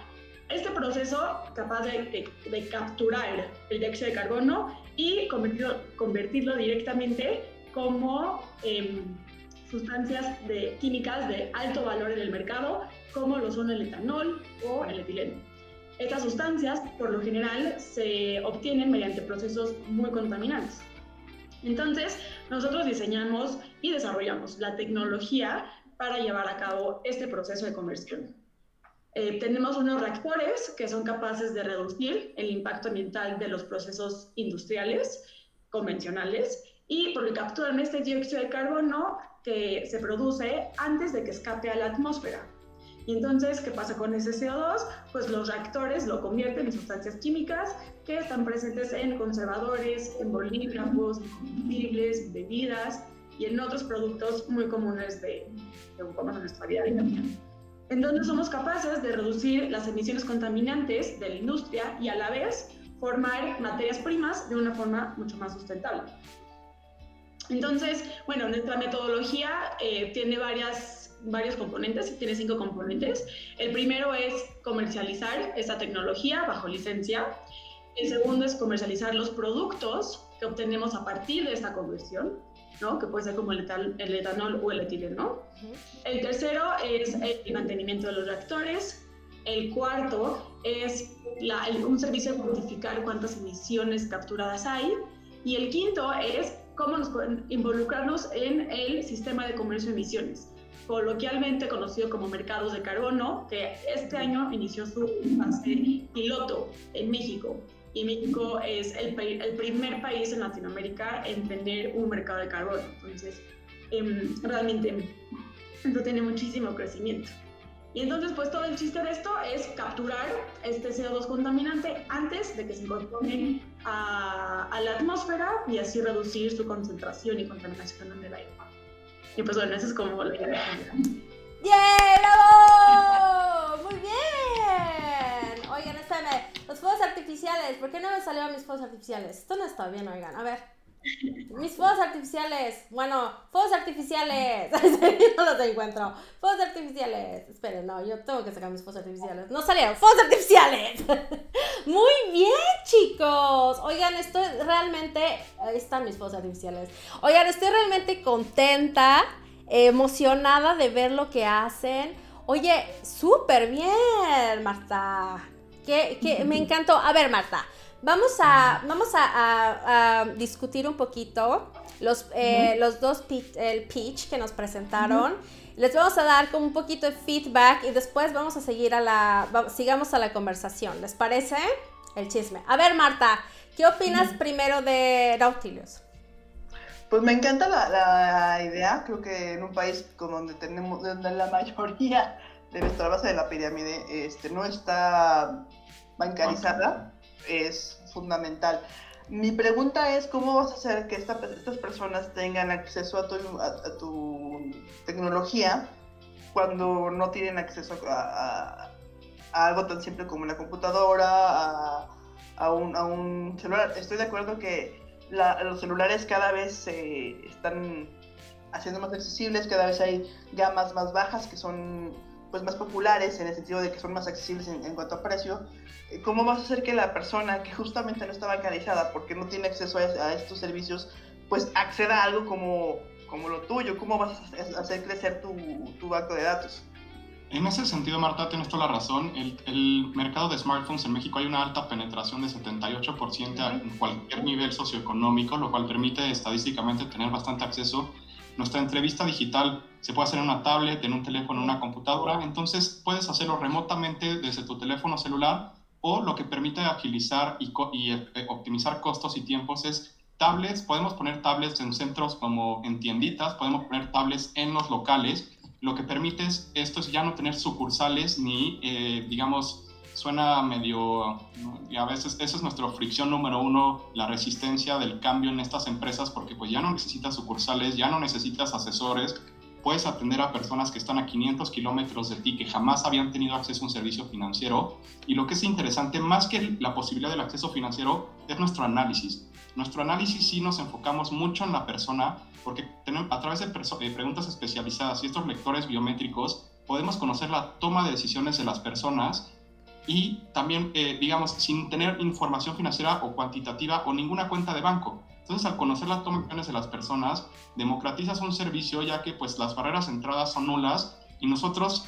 este proceso capaz de, capturar el dióxido de carbono y convertirlo, convertirlo directamente como em, sustancias químicas de alto valor en el mercado, como lo son el etanol o el etileno. Estas sustancias, por lo general, se obtienen mediante procesos muy contaminantes. Entonces, nosotros diseñamos y desarrollamos la tecnología para llevar a cabo este proceso de conversión. Eh, tenemos unos reactores que son capaces de reducir el impacto ambiental de los procesos industriales convencionales y porque capturan este dióxido de carbono que se produce antes de que escape a la atmósfera. Y entonces, ¿qué pasa con ese CO2? Pues los reactores lo convierten en sustancias químicas que están presentes en conservadores, en bolígrafos, combustibles, bebidas y en otros productos muy comunes de, ocupamos en nuestra vida diaria. Entonces somos capaces de reducir las emisiones contaminantes de la industria y a la vez formar materias primas de una forma mucho más sustentable. Entonces, bueno, nuestra metodología eh, tiene varias, varios componentes, tiene cinco componentes. El primero es comercializar esta tecnología bajo licencia. El segundo es comercializar los productos que obtenemos a partir de esta conversión, ¿no? que puede ser como el, etanol o el etileno. El tercero es el mantenimiento de los reactores. El cuarto es la- el- un servicio de cuantificar cuántas emisiones capturadas hay. Y el quinto es cómo nos pueden involucrarnos en el sistema de comercio de emisiones, coloquialmente conocido como mercados de carbono, que este año inició su fase piloto en México. Y México es el, el primer país en Latinoamérica en tener un mercado de carbono. Entonces, em, realmente esto tiene muchísimo crecimiento. Y entonces, pues todo el chiste de esto es capturar este CO2 contaminante antes de que se incorpore a, a la atmósfera y así reducir su concentración y contaminación en el aire. Y pues bueno, eso es como la idea. ¡Yay! ¡Bravo! Los fuegos artificiales. ¿Por qué no me salieron mis fuegos artificiales? Esto no está bien, oigan. A ver. Mis fuegos artificiales. Bueno, fuegos artificiales. no los encuentro. Fuegos artificiales. Esperen, no, yo tengo que sacar mis fuegos artificiales. No salieron. ¡Fuegos artificiales! Muy bien, chicos. Oigan, estoy realmente. Ahí están mis fuegos artificiales. Oigan, estoy realmente contenta, emocionada de ver lo que hacen. Oye, súper bien, Marta. Que, que me encantó. A ver, Marta, vamos a, vamos a, a- a discutir un poquito los, eh, los dos pitch, el pitch que nos presentaron. Les vamos a dar como un poquito de feedback y después vamos a seguir a la, va- sigamos a la conversación. ¿Les parece? El chisme. A ver, Marta, ¿qué opinas primero de Nautilus? Pues me encanta la, la idea, creo que en un país con donde tenemos, donde la mayoría de nuestra base de la pirámide este, no está bancarizada, es fundamental. Mi pregunta es, ¿cómo vas a hacer que esta- estas personas tengan acceso a tu, a, tu tecnología cuando no tienen acceso a, a- algo tan simple como una computadora, un, a un celular? Estoy de acuerdo que los celulares cada vez se están haciendo más accesibles, cada vez hay gamas más bajas que son pues más populares en el sentido de que son más accesibles en, en cuanto a precio. Eh, ¿Cómo vas a hacer que la persona que justamente no está bancarizada porque no tiene acceso a, a estos servicios pues acceda a algo como, como lo tuyo? ¿Cómo vas a hacer crecer tu, tu banco de datos? En ese sentido, Marta, tienes toda la razón. El, el mercado de smartphones en México hay una alta penetración de 78% en cualquier nivel socioeconómico, lo cual permite estadísticamente tener bastante acceso. nuestra entrevista digital se puede hacer en una tablet, en un teléfono, en una computadora, entonces puedes hacerlo remotamente desde tu teléfono celular o lo que permite agilizar y, y eh, optimizar costos y tiempos es tablets, podemos poner tablets en centros como en tienditas, podemos poner tablets en los locales, lo que permite es, esto es ya no tener sucursales ni, eh, digamos, suena medio, y a veces esa es nuestra fricción número uno, la resistencia del cambio en estas empresas, porque pues ya no necesitas sucursales, ya no necesitas asesores, puedes atender a personas que están a 500 kilómetros de ti, que jamás habían tenido acceso a un servicio financiero. Y lo que es interesante, más que la posibilidad del acceso financiero, es nuestro análisis. Nuestro análisis sí nos enfocamos mucho en la persona, porque a través de eh, preguntas especializadas y estos lectores biométricos, podemos conocer la toma de decisiones de las personas y también, eh, digamos, sin tener información financiera o cuantitativa o ninguna cuenta de banco. Entonces, al conocer las tomas de las personas, democratizas un servicio ya que pues las barreras de entrada son nulas y nosotros,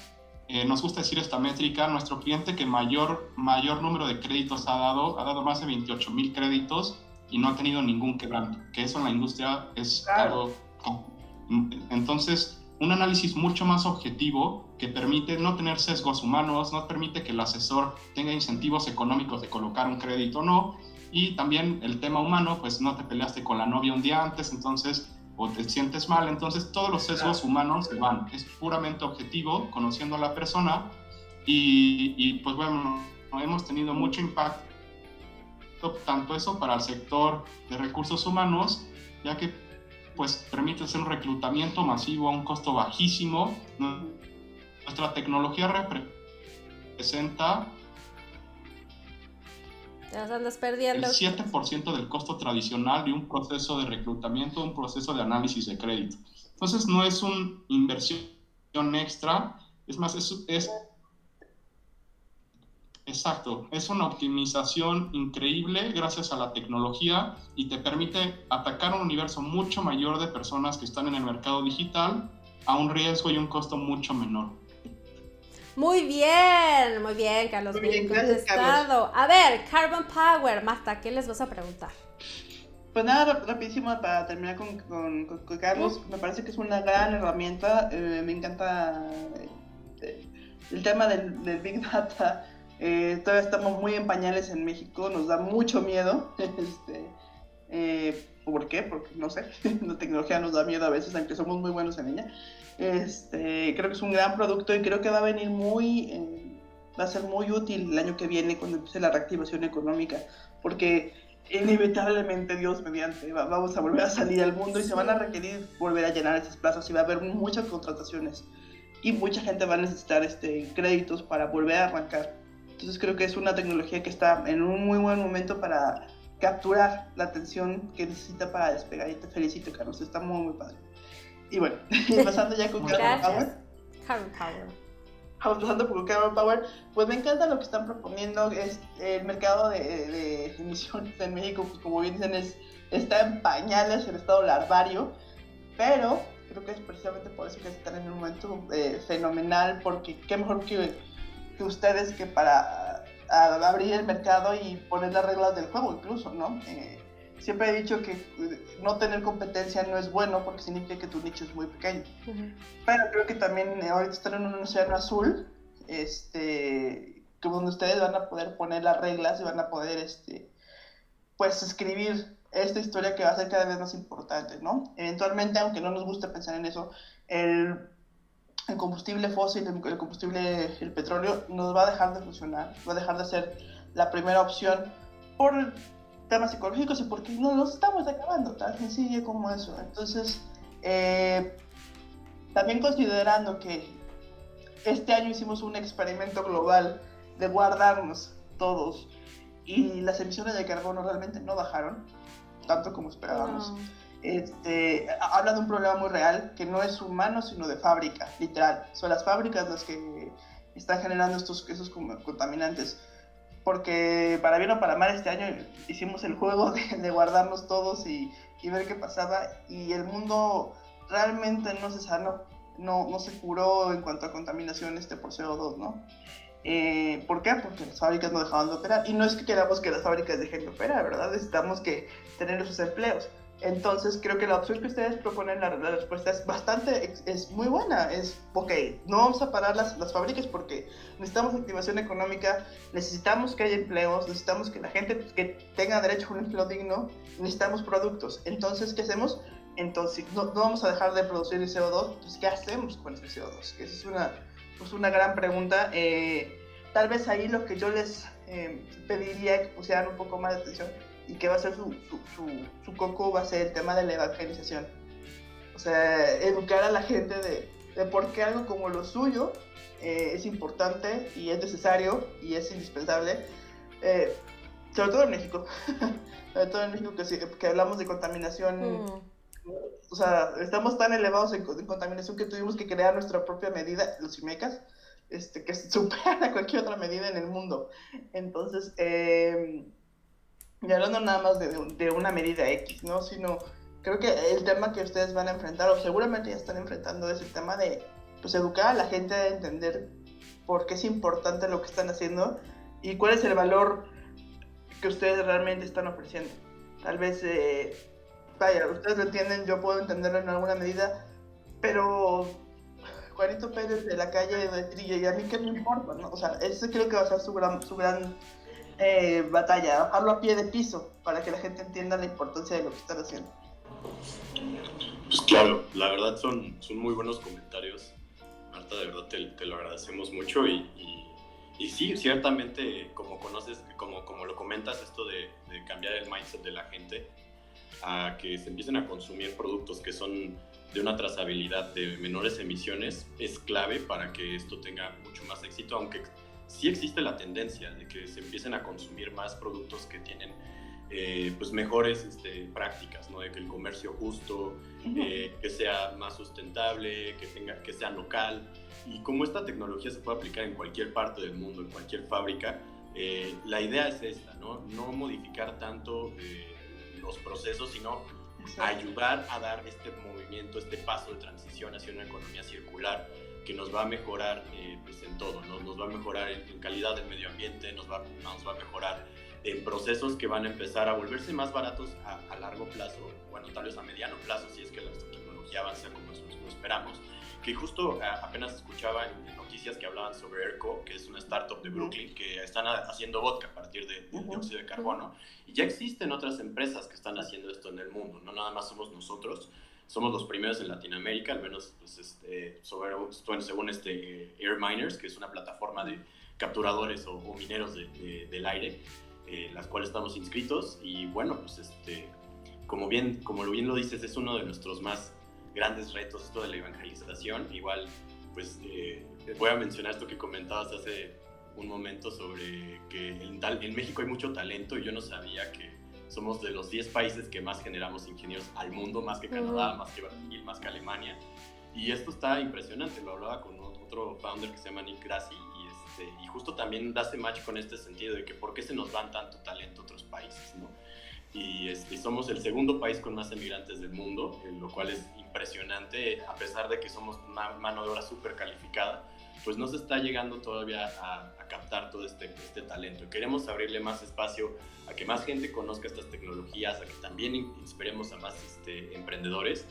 eh, nos gusta decir esta métrica, nuestro cliente que mayor, mayor número de créditos ha dado, ha dado más de 28 mil créditos y no ha tenido ningún quebranto, que eso en la industria es algo... Entonces, un análisis mucho más objetivo que permite no tener sesgos humanos, no permite que el asesor tenga incentivos económicos de colocar un crédito o no. Y también el tema humano, pues no te peleaste con la novia un día antes, entonces, o te sientes mal, entonces todos los sesgos humanos se van. Es puramente objetivo, conociendo a la persona. Y, y pues bueno, hemos tenido mucho impacto, tanto eso para el sector de recursos humanos, ya que pues permite hacer un reclutamiento masivo a un costo bajísimo. Nuestra tecnología representa perdiendo. el 7% del costo tradicional de un proceso de reclutamiento, un proceso de análisis de crédito. Entonces no es una inversión extra, es más, es, es Exacto, es una optimización increíble gracias a la tecnología y te permite atacar un universo mucho mayor de personas que están en el mercado digital a un riesgo y un costo mucho menor. Muy bien, muy bien, Carlos, bien, contestado. A ver, Carbon Power, Marta, ¿qué les vas a preguntar? Pues nada, rapidísimo para terminar con, con, Carlos, me parece que es una gran herramienta, eh, me encanta eh, el tema del, del Big Data eh, todavía estamos muy en pañales en México, nos da mucho miedo. Este, ¿Por qué? Porque no sé, la tecnología nos da miedo a veces, aunque somos muy buenos en ella. Este, creo que es un gran producto y creo que va a venir muy, eh, va a ser muy útil el año que viene cuando empiece la reactivación económica, porque inevitablemente, Dios mediante, vamos a volver a salir al mundo y se van a requerir volver a llenar esas plazas y va a haber muchas contrataciones y mucha gente va a necesitar este, créditos para volver a arrancar. Entonces creo que es una tecnología que está en un muy buen momento para capturar la atención que necesita para despegar. Y te felicito, Carlos, está muy, muy padre. Y bueno, pasando ya con Carol Power. Carol Power. Vamos pasando por Carol Power. Pues me encanta lo que están proponiendo. Es el mercado de, de emisiones en México, pues como bien dicen, es, está en pañales, en estado larvario. Pero creo que es precisamente por eso que están en un momento eh, fenomenal, porque qué mejor que que ustedes que para abrir el mercado y poner las reglas del juego incluso, ¿no? Eh, siempre he dicho que eh, no tener competencia no es bueno porque significa que tu nicho es muy pequeño. Pero creo que también eh, ahorita están en un océano azul, este, que donde ustedes van a poder poner las reglas y van a poder, este, pues, escribir esta historia que va a ser cada vez más importante, ¿no? Eventualmente, aunque no nos guste pensar en eso, el el combustible fósil, el combustible, el petróleo, nos va a dejar de funcionar, va a dejar de ser la primera opción por temas ecológicos y porque no nos estamos acabando, tan sencillo como eso. Entonces, eh, también considerando que este año hicimos un experimento global de guardarnos todos y las emisiones de carbono realmente no bajaron tanto como esperábamos este, habla de un problema muy real que no es humano, sino de fábrica, literal. Son las fábricas las que están generando estos, esos contaminantes. Porque para bien o para mal este año hicimos el juego de, guardarnos todos y, y, ver qué pasaba y el mundo realmente no se sanó, no, no se curó en cuanto a contaminación este por CO2, ¿no? Eh, ¿Por qué? Porque las fábricas no dejaban de operar. Y no es que queramos que las fábricas dejen de operar, ¿verdad? Necesitamos que tener esos empleos Entonces creo que la opción que ustedes proponen, la, respuesta es bastante, es, muy buena. Es, ok, no vamos a parar las, las fábricas porque necesitamos activación económica, necesitamos que haya empleos, necesitamos que la gente que tenga derecho a un empleo digno, necesitamos productos. Entonces, ¿qué hacemos? Entonces, no, no vamos a dejar de producir el CO2, entonces, ¿qué hacemos con ese CO2? Esa es una, pues una gran pregunta. Eh, tal vez ahí lo que yo les eh, pediría que pusieran un poco más de atención y que va a ser su, su, su, coco, va a ser el tema de la evangelización. O sea, educar a la gente de, de por qué algo como lo suyo eh, es importante y es necesario y es indispensable. Eh, sobre todo en México, sobre todo en México que, que hablamos de contaminación, mm. o sea, estamos tan elevados en, contaminación que tuvimos que crear nuestra propia medida, los IMECAS, este, que supera cualquier otra medida en el mundo. Entonces, eh, y hablando nada más de, de, una medida X, ¿no? Sino, creo que el tema que ustedes van a enfrentar, o seguramente ya están enfrentando, es el tema de, pues, educar a la gente a entender por qué es importante lo que están haciendo y cuál es el valor que ustedes realmente están ofreciendo. Tal vez, eh, vaya, ustedes lo entienden, yo puedo entenderlo en alguna medida, pero Juanito Pérez de la calle de Trilla, y a mí qué me importa, ¿no? O sea, ese creo que va a ser su gran, su gran eh, batalla, bajarlo a pie de piso para que la gente entienda la importancia de lo que están haciendo. Pues claro, la verdad son, son muy buenos comentarios. Marta, de verdad te, te lo agradecemos mucho y, y, sí, ciertamente, como conoces, como, como lo comentas, esto de, de cambiar el mindset de la gente a que se empiecen a consumir productos que son de una trazabilidad de menores emisiones es clave para que esto tenga mucho más éxito, aunque sí existe la tendencia de que se empiecen a consumir más productos que tienen eh, pues mejores este, prácticas, ¿no? de que el comercio justo, eh, que sea más sustentable, que, tenga, que sea local. Y como esta tecnología se puede aplicar en cualquier parte del mundo, en cualquier fábrica, eh, la idea es esta, ¿no? no modificar tanto los procesos, sino ayudar a dar este movimiento, este paso de transición hacia una economía circular que nos va a mejorar eh, pues en todo, ¿no? nos va a mejorar en, calidad del medio ambiente, nos va, nos va a mejorar en procesos que van a empezar a volverse más baratos a, largo plazo, bueno, tal vez a mediano plazo, si es que la tecnología avanza como nosotros lo esperamos, que justo apenas escuchaba en noticias que hablaban sobre ERCO, que es una startup de Brooklyn, que están haciendo vodka a partir de, de dióxido de carbono, y ya existen otras empresas que están haciendo esto en el mundo, no nada más somos nosotros, somos los primeros en Latinoamérica, al menos pues, este, sobre, según este, Air Miners, que es una plataforma de capturadores o, mineros de, del aire, eh, las cuales estamos inscritos. Y bueno, pues este, como, bien, como bien lo dices, es uno de nuestros más grandes retos, esto de la evangelización. Igual, pues eh, voy a mencionar esto que comentabas hace un momento sobre que en, en México hay mucho talento y yo no sabía que somos de los 10 países que más generamos ingenieros al mundo, más que Canadá, más que Brasil, más que Alemania. Y esto está impresionante, lo hablaba con otro founder que se llama Nick Grassi y, este, y justo también da ese match con este sentido de que por qué se nos van tanto talento a otros países, ¿no? Y, este, somos el segundo país con más emigrantes del mundo, lo cual es impresionante, a pesar de que somos una mano de obra súper calificada, pues no se está llegando todavía a, captar todo este, este talento. Queremos abrirle más espacio a que más gente conozca estas tecnologías, a que también inspiremos a más este, emprendedores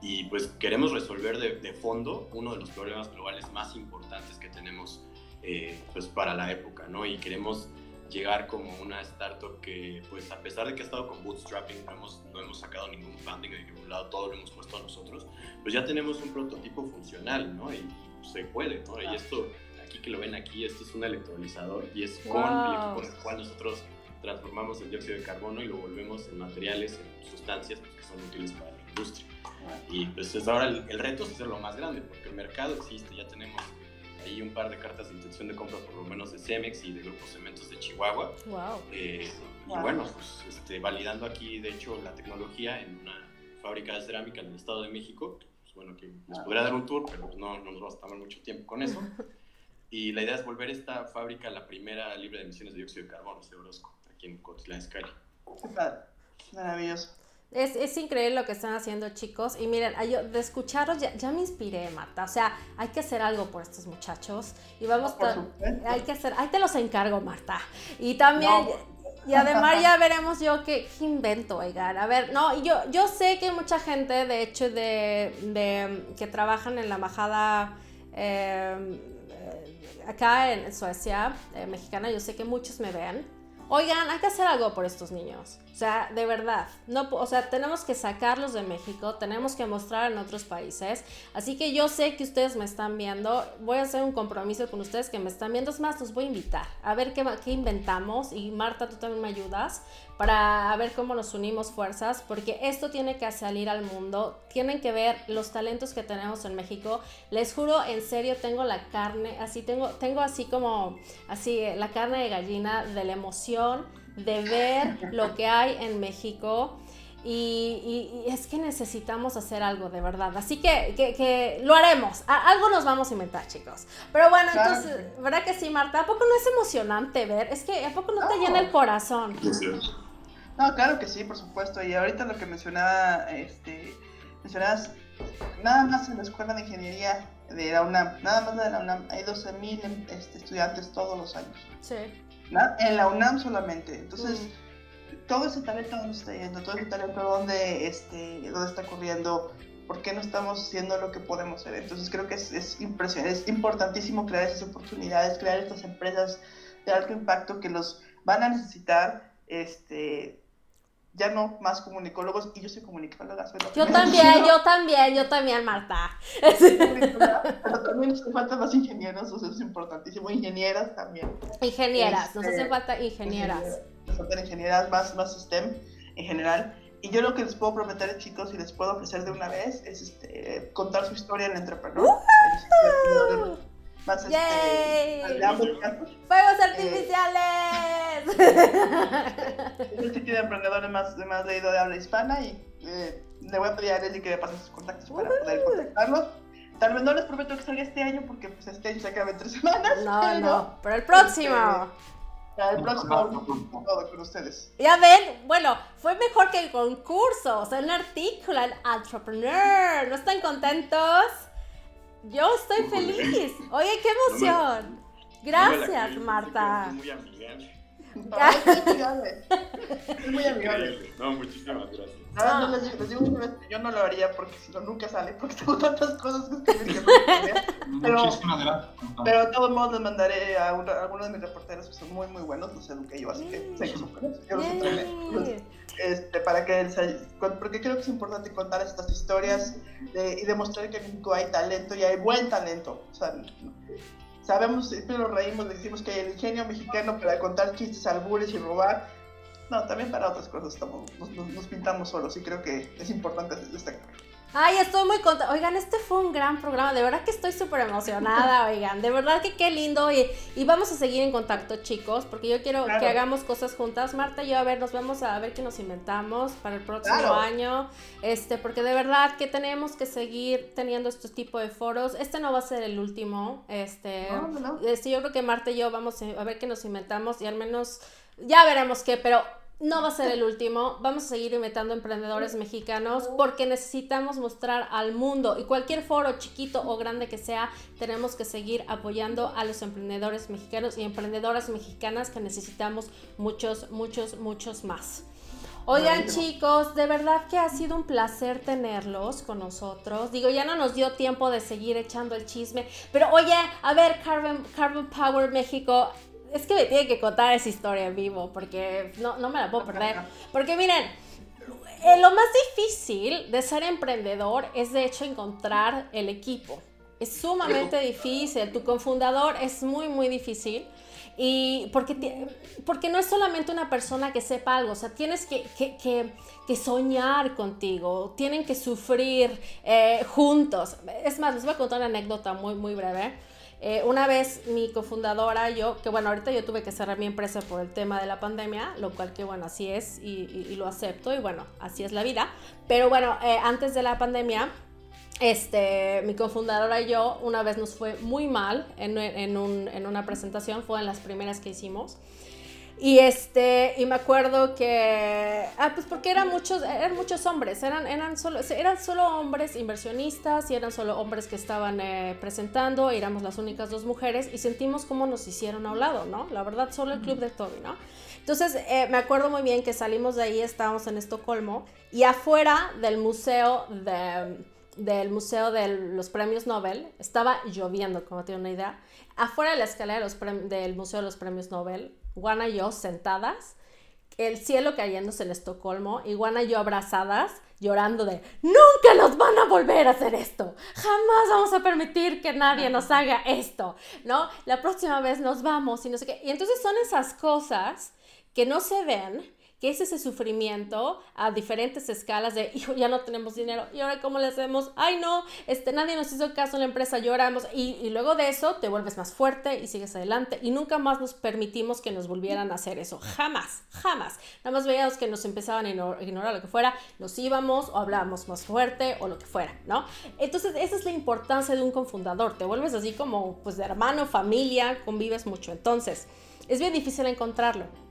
y pues queremos resolver de, fondo uno de los problemas globales más importantes que tenemos eh, pues para la época, ¿no? Y queremos llegar como una startup que pues a pesar de que ha estado con bootstrapping, no hemos, no hemos sacado ningún funding de ningún lado, todo lo hemos puesto a nosotros, pues ya tenemos un prototipo funcional, ¿no? Se puede, ¿no? Y esto, aquí que lo ven aquí, esto es un electrolizador y es con el equipo con el cual nosotros transformamos el dióxido de carbono y lo volvemos en materiales, en sustancias pues, que son útiles para la industria. Y pues es ahora el, reto es hacerlo más grande, porque el mercado existe, ya tenemos ahí un par de cartas de intención de compra por lo menos de Cemex y de Grupos Cementos de Chihuahua. Wow. Eh, y bueno, pues este, validando aquí de hecho la tecnología en una fábrica de cerámica en el Estado de México, bueno, que les podría dar un tour, pero pues no, no nos vamos a tomar mucho tiempo con eso. Y la idea es volver esta fábrica la primera libre de emisiones de dióxido de carbono, de Orozco aquí en Qué padre, maravilloso. Es, es, increíble lo que están haciendo, chicos. Y miren, yo, de escucharos ya, ya, me inspiré, Marta. O sea, hay que hacer algo por estos muchachos. Y vamos, a hay que hacer, ahí te los encargo, Marta. Y también, Y además ya veremos yo qué, qué, invento, oigan. A ver, no, yo, yo sé que hay mucha gente, de hecho, de, de que trabajan en la embajada eh, acá en Suecia, eh, mexicana, yo sé que muchos me ven. Oigan, hay que hacer algo por estos niños. O sea, de verdad, no, o sea, tenemos que sacarlos de México, tenemos que mostrar en otros países. Así que yo sé que ustedes me están viendo, voy a hacer un compromiso con ustedes que me están viendo. Es más, los voy a invitar a ver qué, qué inventamos. Y Marta, tú también me ayudas para ver cómo nos unimos fuerzas, porque esto tiene que salir al mundo. Tienen que ver los talentos que tenemos en México. Les juro, en serio, tengo la carne, así tengo, tengo así como, así, la carne de gallina de la emoción de ver lo que hay en México. Y, es que necesitamos hacer algo de verdad. Así que, que, lo haremos. algo nos vamos a inventar, chicos. Pero bueno, entonces, ¿verdad que sí, Marta? ¿A poco no es emocionante ver? Es que ¿a poco no, te llena el corazón? No, claro que sí, por supuesto. Y ahorita lo que mencionaba, este, mencionabas, nada más en la escuela de ingeniería de la UNAM, nada más de la UNAM, hay 12.000 este, estudiantes todos los años. Sí. En la UNAM solamente. Entonces, todo ese talento dónde está yendo, todo ese talento dónde, este, dónde está corriendo, por qué no estamos haciendo lo que podemos hacer. Entonces, creo que es, es impresionante, es importantísimo crear esas oportunidades, crear estas empresas de alto impacto que los van a necesitar. Este, ya no más comunicólogos y yo soy comunicóloga. yo también, yo también, yo también, Marta. Pero también nos faltan más ingenieros, o sea, es importantísimo. Ingenieras también. Ingenieras, nos hacen este, falta ingenieras. Nos faltan ingenieras, más, más STEM en general. Y yo lo que les puedo prometer, chicos, y les puedo ofrecer de una vez, es este, contar su historia en el entrepreneur. ¡Uh! más este, ¡Fuegos artificiales! es el sitio de emprendedores más, más leído de habla hispana y eh, le voy a pedir a Leslie que me pase sus contactos para poder contactarlos. Tal vez no les prometo que salga este año porque pues este año se acaba en tres semanas. No, pero, no, pero el próximo. Este, el próximo todo con ustedes. Ya ven, bueno, fue mejor que el concurso, o sea, un artículo, el entrepreneur. ¿No están contentos? Yo estoy feliz. Oye, qué emoción. Gracias, Marta. muy amigable. es muy amigable. No, muchísimas gracias. No, no, les, digo, les digo yo no lo haría porque si no nunca sale, porque tengo tantas cosas que escribir que no pero, pero de todos modos les mandaré a, algunos de mis reporteros que son muy muy buenos, los eduqué yo, así que sé que son buenos, yo los entrené. Este, para que porque creo que es importante contar estas historias de, y demostrar que en México hay talento y hay buen talento. O sea, sabemos, siempre nos reímos, decimos que el ingenio mexicano para contar chistes, albures y robar. No, también para otras cosas estamos, nos, pintamos solos y creo que es importante destacar. Ay, estoy muy contenta. Oigan, este fue un gran programa. De verdad que estoy súper emocionada, oigan. De verdad que qué lindo. Y, y, vamos a seguir en contacto, chicos, porque yo quiero que hagamos cosas juntas. Marta y yo, a ver, nos vamos a ver qué nos inventamos para el próximo año. Este, porque de verdad que tenemos que seguir teniendo este tipo de foros. Este no va a ser el último. Este, no, no. este yo creo que Marta y yo vamos a ver qué nos inventamos y al menos ya veremos qué, pero no va a ser el último. Vamos a seguir invitando emprendedores mexicanos porque necesitamos mostrar al mundo y cualquier foro chiquito o grande que sea, tenemos que seguir apoyando a los emprendedores mexicanos y emprendedoras mexicanas que necesitamos muchos, muchos, muchos más. Oigan chicos, de verdad que ha sido un placer tenerlos con nosotros. Digo, ya no nos dio tiempo de seguir echando el chisme, pero oye, a ver, Carbon, Carbon Power México, es que me tiene que contar esa historia en vivo, porque no, no me la puedo perder. Porque miren, eh, lo más difícil de ser emprendedor es de hecho encontrar el equipo. Es sumamente difícil, tu confundador es muy, muy difícil. Y porque, porque no es solamente una persona que sepa algo, o sea, tienes que, que, que, soñar contigo, tienen que sufrir eh, juntos. Es más, les voy a contar una anécdota muy, muy breve. Eh, una vez mi cofundadora, yo, que bueno, ahorita yo tuve que cerrar mi empresa por el tema de la pandemia, lo cual que bueno, así es y, lo acepto y bueno, así es la vida. Pero bueno, eh, antes de la pandemia, este, mi cofundadora y yo, una vez nos fue muy mal en, en, un, en una presentación, fue en las primeras que hicimos. Y este, y me acuerdo que, ah, pues porque eran muchos, eran muchos hombres, eran, eran, solo, eran solo hombres inversionistas y eran solo hombres que estaban eh, presentando, éramos las únicas dos mujeres y sentimos cómo nos hicieron a un lado, ¿no? La verdad, solo el club de Toby, ¿no? Entonces, eh, me acuerdo muy bien que salimos de ahí, estábamos en Estocolmo, y afuera del museo de, del museo de los premios Nobel, estaba lloviendo, como tiene una idea. Afuera de la escalera del museo de los premios Nobel, Juana y yo sentadas, el cielo cayéndose en Estocolmo, y Juana y yo abrazadas, llorando de, nunca nos van a volver a hacer esto, jamás vamos a permitir que nadie nos haga esto, ¿no? La próxima vez nos vamos y no sé qué. Y entonces son esas cosas que no se ven, que es ese sufrimiento a diferentes escalas de, hijo, ya no tenemos dinero, y ahora cómo le hacemos, ay no, este, nadie nos hizo caso en la empresa, lloramos, y, y, luego de eso te vuelves más fuerte y sigues adelante, y nunca más nos permitimos que nos volvieran a hacer eso, jamás, jamás, nada más veíamos que nos empezaban a ignorar lo que fuera, nos íbamos o hablábamos más fuerte o lo que fuera, ¿no? Entonces esa es la importancia de un confundador, te vuelves así como, pues de hermano, familia, convives mucho, entonces es bien difícil encontrarlo.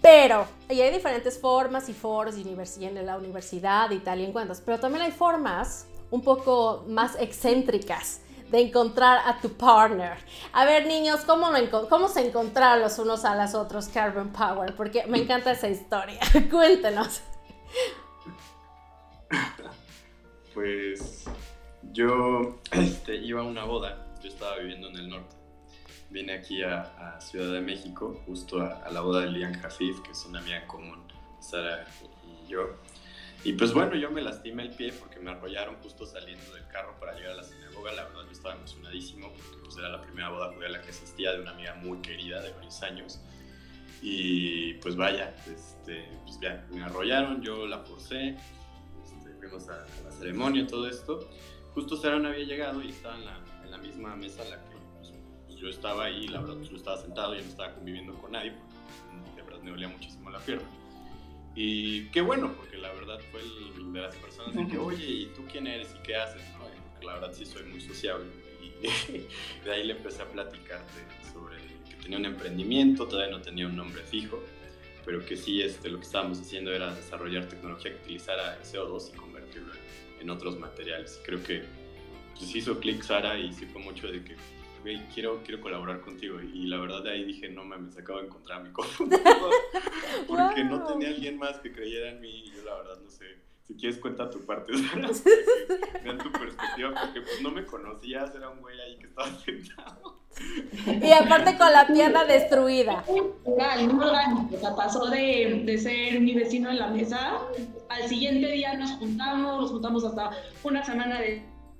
Pero, y hay diferentes formas y foros y en la universidad y tal y en cuentas, pero también hay formas un poco más excéntricas de encontrar a tu partner. A ver, niños, ¿cómo, ¿cómo se encontraron los unos a los otros Carbon Power? Porque me encanta esa historia. Cuéntenos. Pues yo este, iba a una boda, yo estaba viviendo en el norte vine aquí a, Ciudad de México, justo a, la boda de Lian Jafif, que es una amiga común, Sara y yo. Y pues bueno, yo me lastimé el pie porque me arrollaron justo saliendo del carro para llegar a la sinagoga. La verdad, yo estaba emocionadísimo porque pues era la primera boda a la que asistía de una amiga muy querida de varios años. Y pues vaya, este, pues ya, me arrollaron, yo la forcé, este, fuimos a, la ceremonia todo esto. Justo Sara no había llegado y estaba en la, en la misma mesa la que yo estaba ahí, la verdad, pues, yo estaba sentado, y no estaba conviviendo con nadie, porque de verdad me dolía muchísimo la pierna. Y qué bueno, porque la verdad fue el de las personas de que, oye, ¿y tú quién eres y qué haces? Porque la verdad sí soy muy sociable. Y de ahí le empecé a platicar sobre que tenía un emprendimiento, todavía no tenía un nombre fijo, pero que sí este, lo que estábamos haciendo era desarrollar tecnología que utilizara el CO2 y convertirlo en otros materiales. Creo que pues, hizo clic Sara y sí fue mucho de que quiero, quiero colaborar contigo. Y la verdad de ahí dije, no mames, acabo de encontrar a mi confundador. porque no tenía alguien más que creyera en mí y yo la verdad no sé. Si quieres cuenta tu parte, vean tu perspectiva, porque pues no me conocías, era un güey ahí que estaba sentado. Y aparte con la pierna destruida. O sea, pasó de, de, ser mi vecino en la mesa, al siguiente día nos juntamos, nos juntamos hasta una semana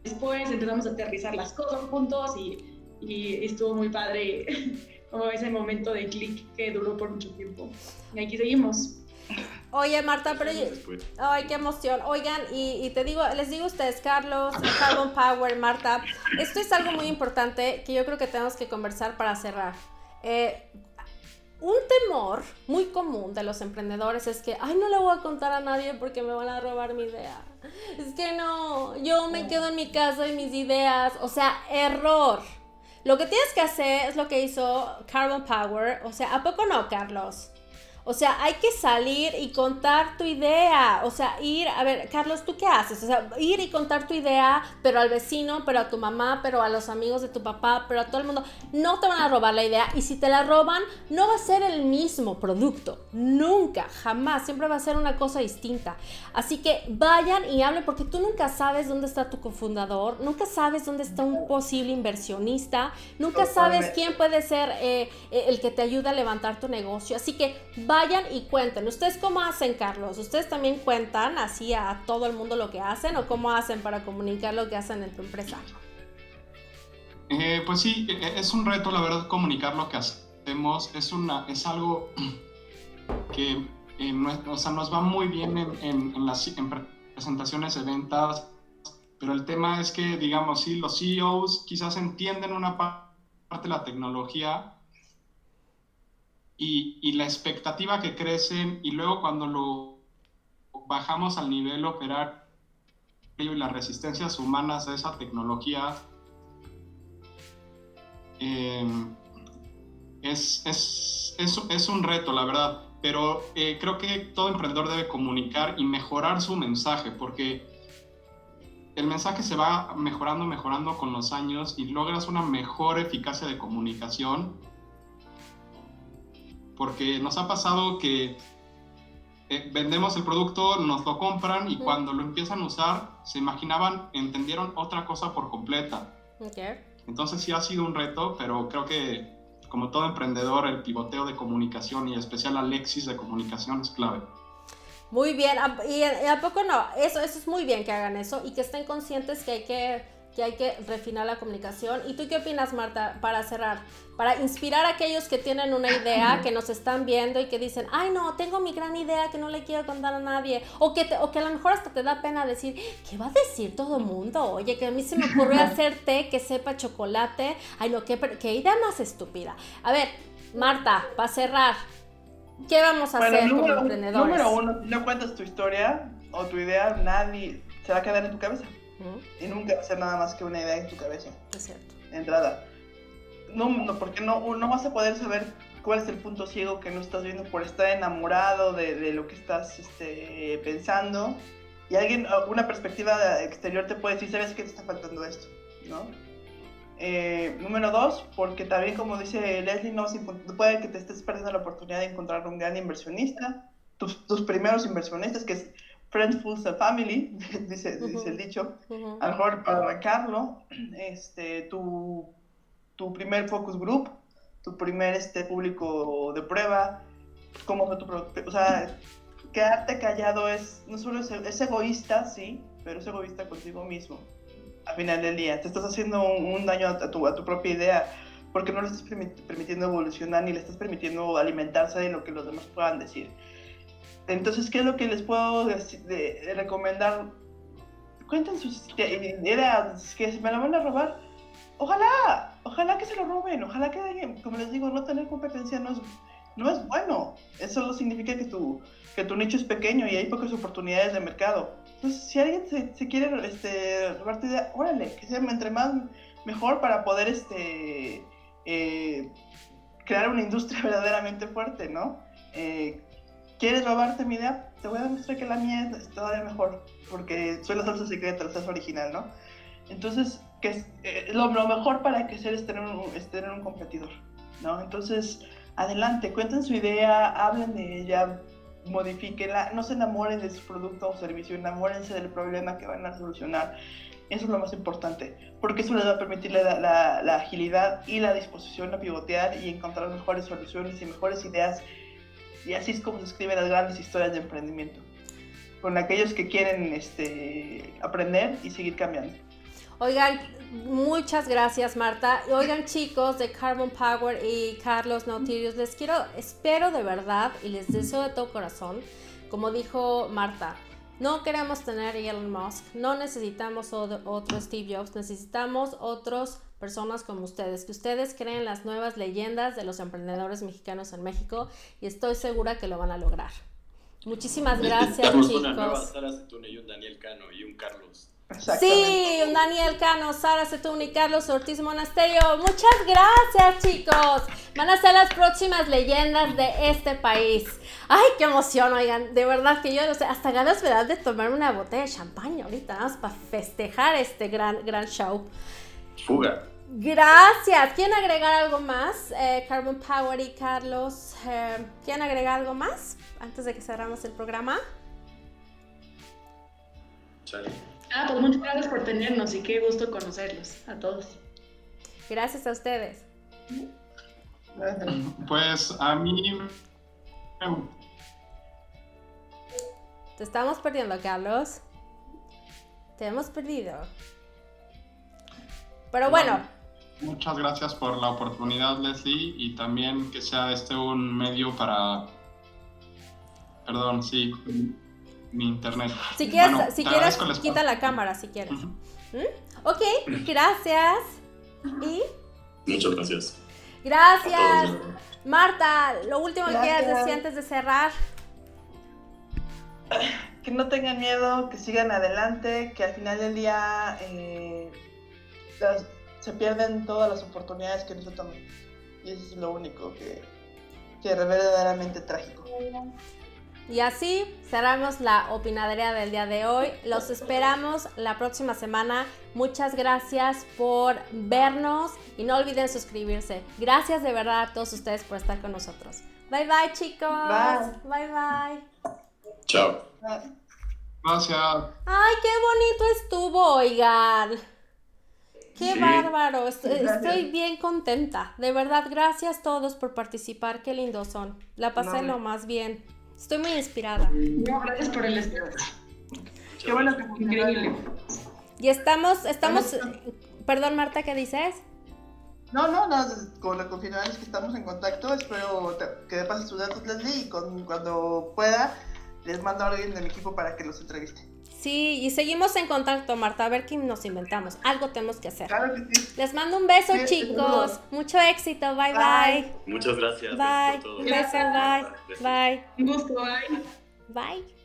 después, empezamos a aterrizar las cosas juntos y y estuvo muy padre como ese momento de clic que duró por mucho tiempo. Y aquí seguimos. Oye, Marta, pero... Ay, qué emoción. Oigan, y, te digo, les digo a ustedes, Carlos, Carbon Power, Marta, esto es algo muy importante que yo creo que tenemos que conversar para cerrar. Eh, un temor muy común de los emprendedores es que, ay, no le voy a contar a nadie porque me van a robar mi idea. Es que no, yo me quedo en mi casa y mis ideas. O sea, error. Lo que tienes que hacer es lo que hizo Carbon Power. O sea, ¿a poco no, Carlos? O sea, hay que salir y contar tu idea. O sea, ir, a ver, Carlos, ¿tú qué haces? O sea, ir y contar tu idea, pero al vecino, pero a tu mamá, pero a los amigos de tu papá, pero a todo el mundo. No te van a robar la idea. Y si te la roban, no va a ser el mismo producto. Nunca, jamás. Siempre va a ser una cosa distinta. Así que vayan y hablen, porque tú nunca sabes dónde está tu cofundador, nunca sabes dónde está un posible inversionista, nunca sabes quién puede ser eh, eh, el que te ayuda a levantar tu negocio. Así que vayan y cuenten. ¿Ustedes cómo hacen, Carlos? ¿Ustedes también cuentan así a todo el mundo lo que hacen o cómo hacen para comunicar lo que hacen en tu empresa? Eh, pues sí, e, e, es un reto, la verdad, comunicar lo que hacemos. Es, una, es algo que eh, o sea, nos va muy bien en, en, las presentaciones de ventas, pero el tema es que, digamos, sí, los CEOs quizás entienden una parte de la tecnología, y, la expectativa que crecen y luego cuando lo bajamos al nivel operario y las resistencias humanas a esa tecnología, em, es, es, es, un reto, la verdad, pero eh, creo que todo emprendedor debe comunicar y mejorar su mensaje, porque el mensaje se va mejorando, mejorando con los años y logras una mejor eficacia de comunicación porque nos ha pasado que eh, vendemos el producto, nos lo compran y cuando lo empiezan a usar, se imaginaban, entendieron otra cosa por completa. Entonces sí ha sido un reto, pero creo que como todo emprendedor, el pivoteo de comunicación y en especial Alexis de comunicación es clave. Muy bien, y a poco no, eso, eso es muy bien que hagan eso y que estén conscientes que hay que que hay que refinar la comunicación. ¿Y tú qué opinas, Marta, para cerrar? Para inspirar a aquellos que tienen una idea, que nos están viendo y que dicen, ay no, tengo mi gran idea que no le quiero contar a nadie. O que, o que a lo mejor hasta te da pena decir, ¿qué va a decir todo el mundo? Oye, que a mí se me ocurrió hacer té que sepa chocolate. Ay no, qué, qué idea más estúpida. A ver, Marta, para cerrar, ¿qué vamos a hacer como emprendedores? Número uno, si no cuentas tu historia o tu idea, nadie se va a quedar en tu cabeza. Y nunca va a ser nada más que una idea en tu cabeza. Es cierto. entrada. No, no, porque no, no vas a poder saber cuál es el punto ciego que no estás viendo por estar enamorado de, de lo que estás este, pensando. Y alguien, una perspectiva exterior te puede decir, ¿sabes qué te está faltando esto? ¿No? Eh, número dos, porque también como dice Leslie, no puede que te estés perdiendo la oportunidad de encontrar un gran inversionista, tus, tus primeros inversionistas, que es Friends Fools a Family, dice, dice, el dicho, a lo mejor para arrancarlo, este, tu, tu primer focus group, tu primer este, público de prueba, cómo fue tu o sea, quedarte callado es, no solo es, egoísta, sí, pero es egoísta contigo mismo, al final del día, te estás haciendo un, daño a tu, a tu propia idea, porque no le estás permitiendo evolucionar ni le estás permitiendo alimentarse de lo que los demás puedan decir. Entonces, ¿qué es lo que les puedo recomendar? Cuenten sus ideas, que me la van a robar. Ojalá, ojalá que se lo roben, ojalá que como les digo, no tener competencia no es, no es bueno. Eso solo significa que tu, que tu nicho es pequeño y hay pocas oportunidades de mercado. Entonces, si alguien se, quiere este, robar tu idea, órale, que sea entre más mejor para poder este, eh, crear una industria verdaderamente fuerte, ¿no? Eh, ¿Quieres robarte mi idea? Te voy a demostrar que la mía es todavía mejor, porque soy la salsa secreta, la salsa original, ¿no? Entonces, que es, eh, lo, mejor para que es tener un, es tener un competidor, ¿no? Entonces, adelante, cuenten su idea, hablen de ella, modifíquenla, no se enamoren de su producto o servicio, enamórense del problema que van a solucionar. Eso es lo más importante, porque eso les va a permitir la, la, la agilidad y la disposición a pivotear y encontrar mejores soluciones y mejores ideas y así es como se escriben las grandes historias de emprendimiento, con aquellos que quieren este, aprender y seguir cambiando. Oigan, muchas gracias Marta. Oigan chicos de Carbon Power y Carlos Nautilus, les quiero, espero de verdad y les deseo de todo corazón, como dijo Marta, no queremos tener Elon Musk, no necesitamos otro Steve Jobs, necesitamos otros personas como ustedes, que ustedes creen las nuevas leyendas de los emprendedores mexicanos en México y estoy segura que lo van a lograr. Muchísimas gracias, chicos. una nueva Sara Setune y un Daniel Cano y un Carlos. Sí, un Daniel Cano, Sara Setune y Carlos Ortiz Monasterio. Muchas gracias, chicos. Van a ser las próximas leyendas de este país. Ay, qué emoción, oigan. De verdad que yo no sé, hasta ganas me de tomar una botella de champaña ahorita, nada más para festejar este gran, gran show. Fuga. Gracias. ¿Quieren agregar algo más? Eh, Carbon Power y Carlos, eh, ¿quieren agregar algo más antes de que cerramos el programa? Ah, pues muchas gracias por tenernos y qué gusto conocerlos a todos. Gracias a ustedes. Pues a mí... Te estamos perdiendo, Carlos. Te hemos perdido. Pero bueno. Muchas gracias por la oportunidad, Leslie, y también que sea este un medio para... Perdón, sí, mi internet. Si quieres, si quieres quita la cámara, si quieres. ¿Mm? Ok, gracias. ¿Y? Muchas gracias. Gracias. Marta, lo último que quieras decir antes de cerrar. Que no tengan miedo, que sigan adelante, que al final del día eh, se pierden todas las oportunidades que no se toman. Y eso es lo único que, que es verdaderamente trágico. Y así cerramos la opinadería del día de hoy. Los esperamos la próxima semana. Muchas gracias por vernos y no olviden suscribirse. Gracias de verdad a todos ustedes por estar con nosotros. Bye bye, chicos. Bye bye. Chao. Gracias. Ay, qué bonito estuvo, oigan. Qué Sí. bárbaro. Estoy bien contenta. De verdad, gracias todos por participar. Qué lindos son. La pasé No, lo más bien. Estoy muy inspirada. No, gracias por el espacio. Qué bueno que Increíble. Y estamos, estamos. Perdón, Marta, ¿qué dices? No, no, no, con la confirmación es que estamos en contacto. Espero te- que me pases tus datos, Leslie, y con, cuando pueda les mando a alguien de mi equipo para que los entreviste. Sí, y seguimos en contacto, Marta. A ver qué nos inventamos. Algo tenemos que hacer. Claro que sí. Les mando un beso, Sí, chicos. seguro. Mucho éxito. Bye, Bye. bye. Muchas gracias. Bye. gracias bye. Bye. Un gusto, bye. Bye.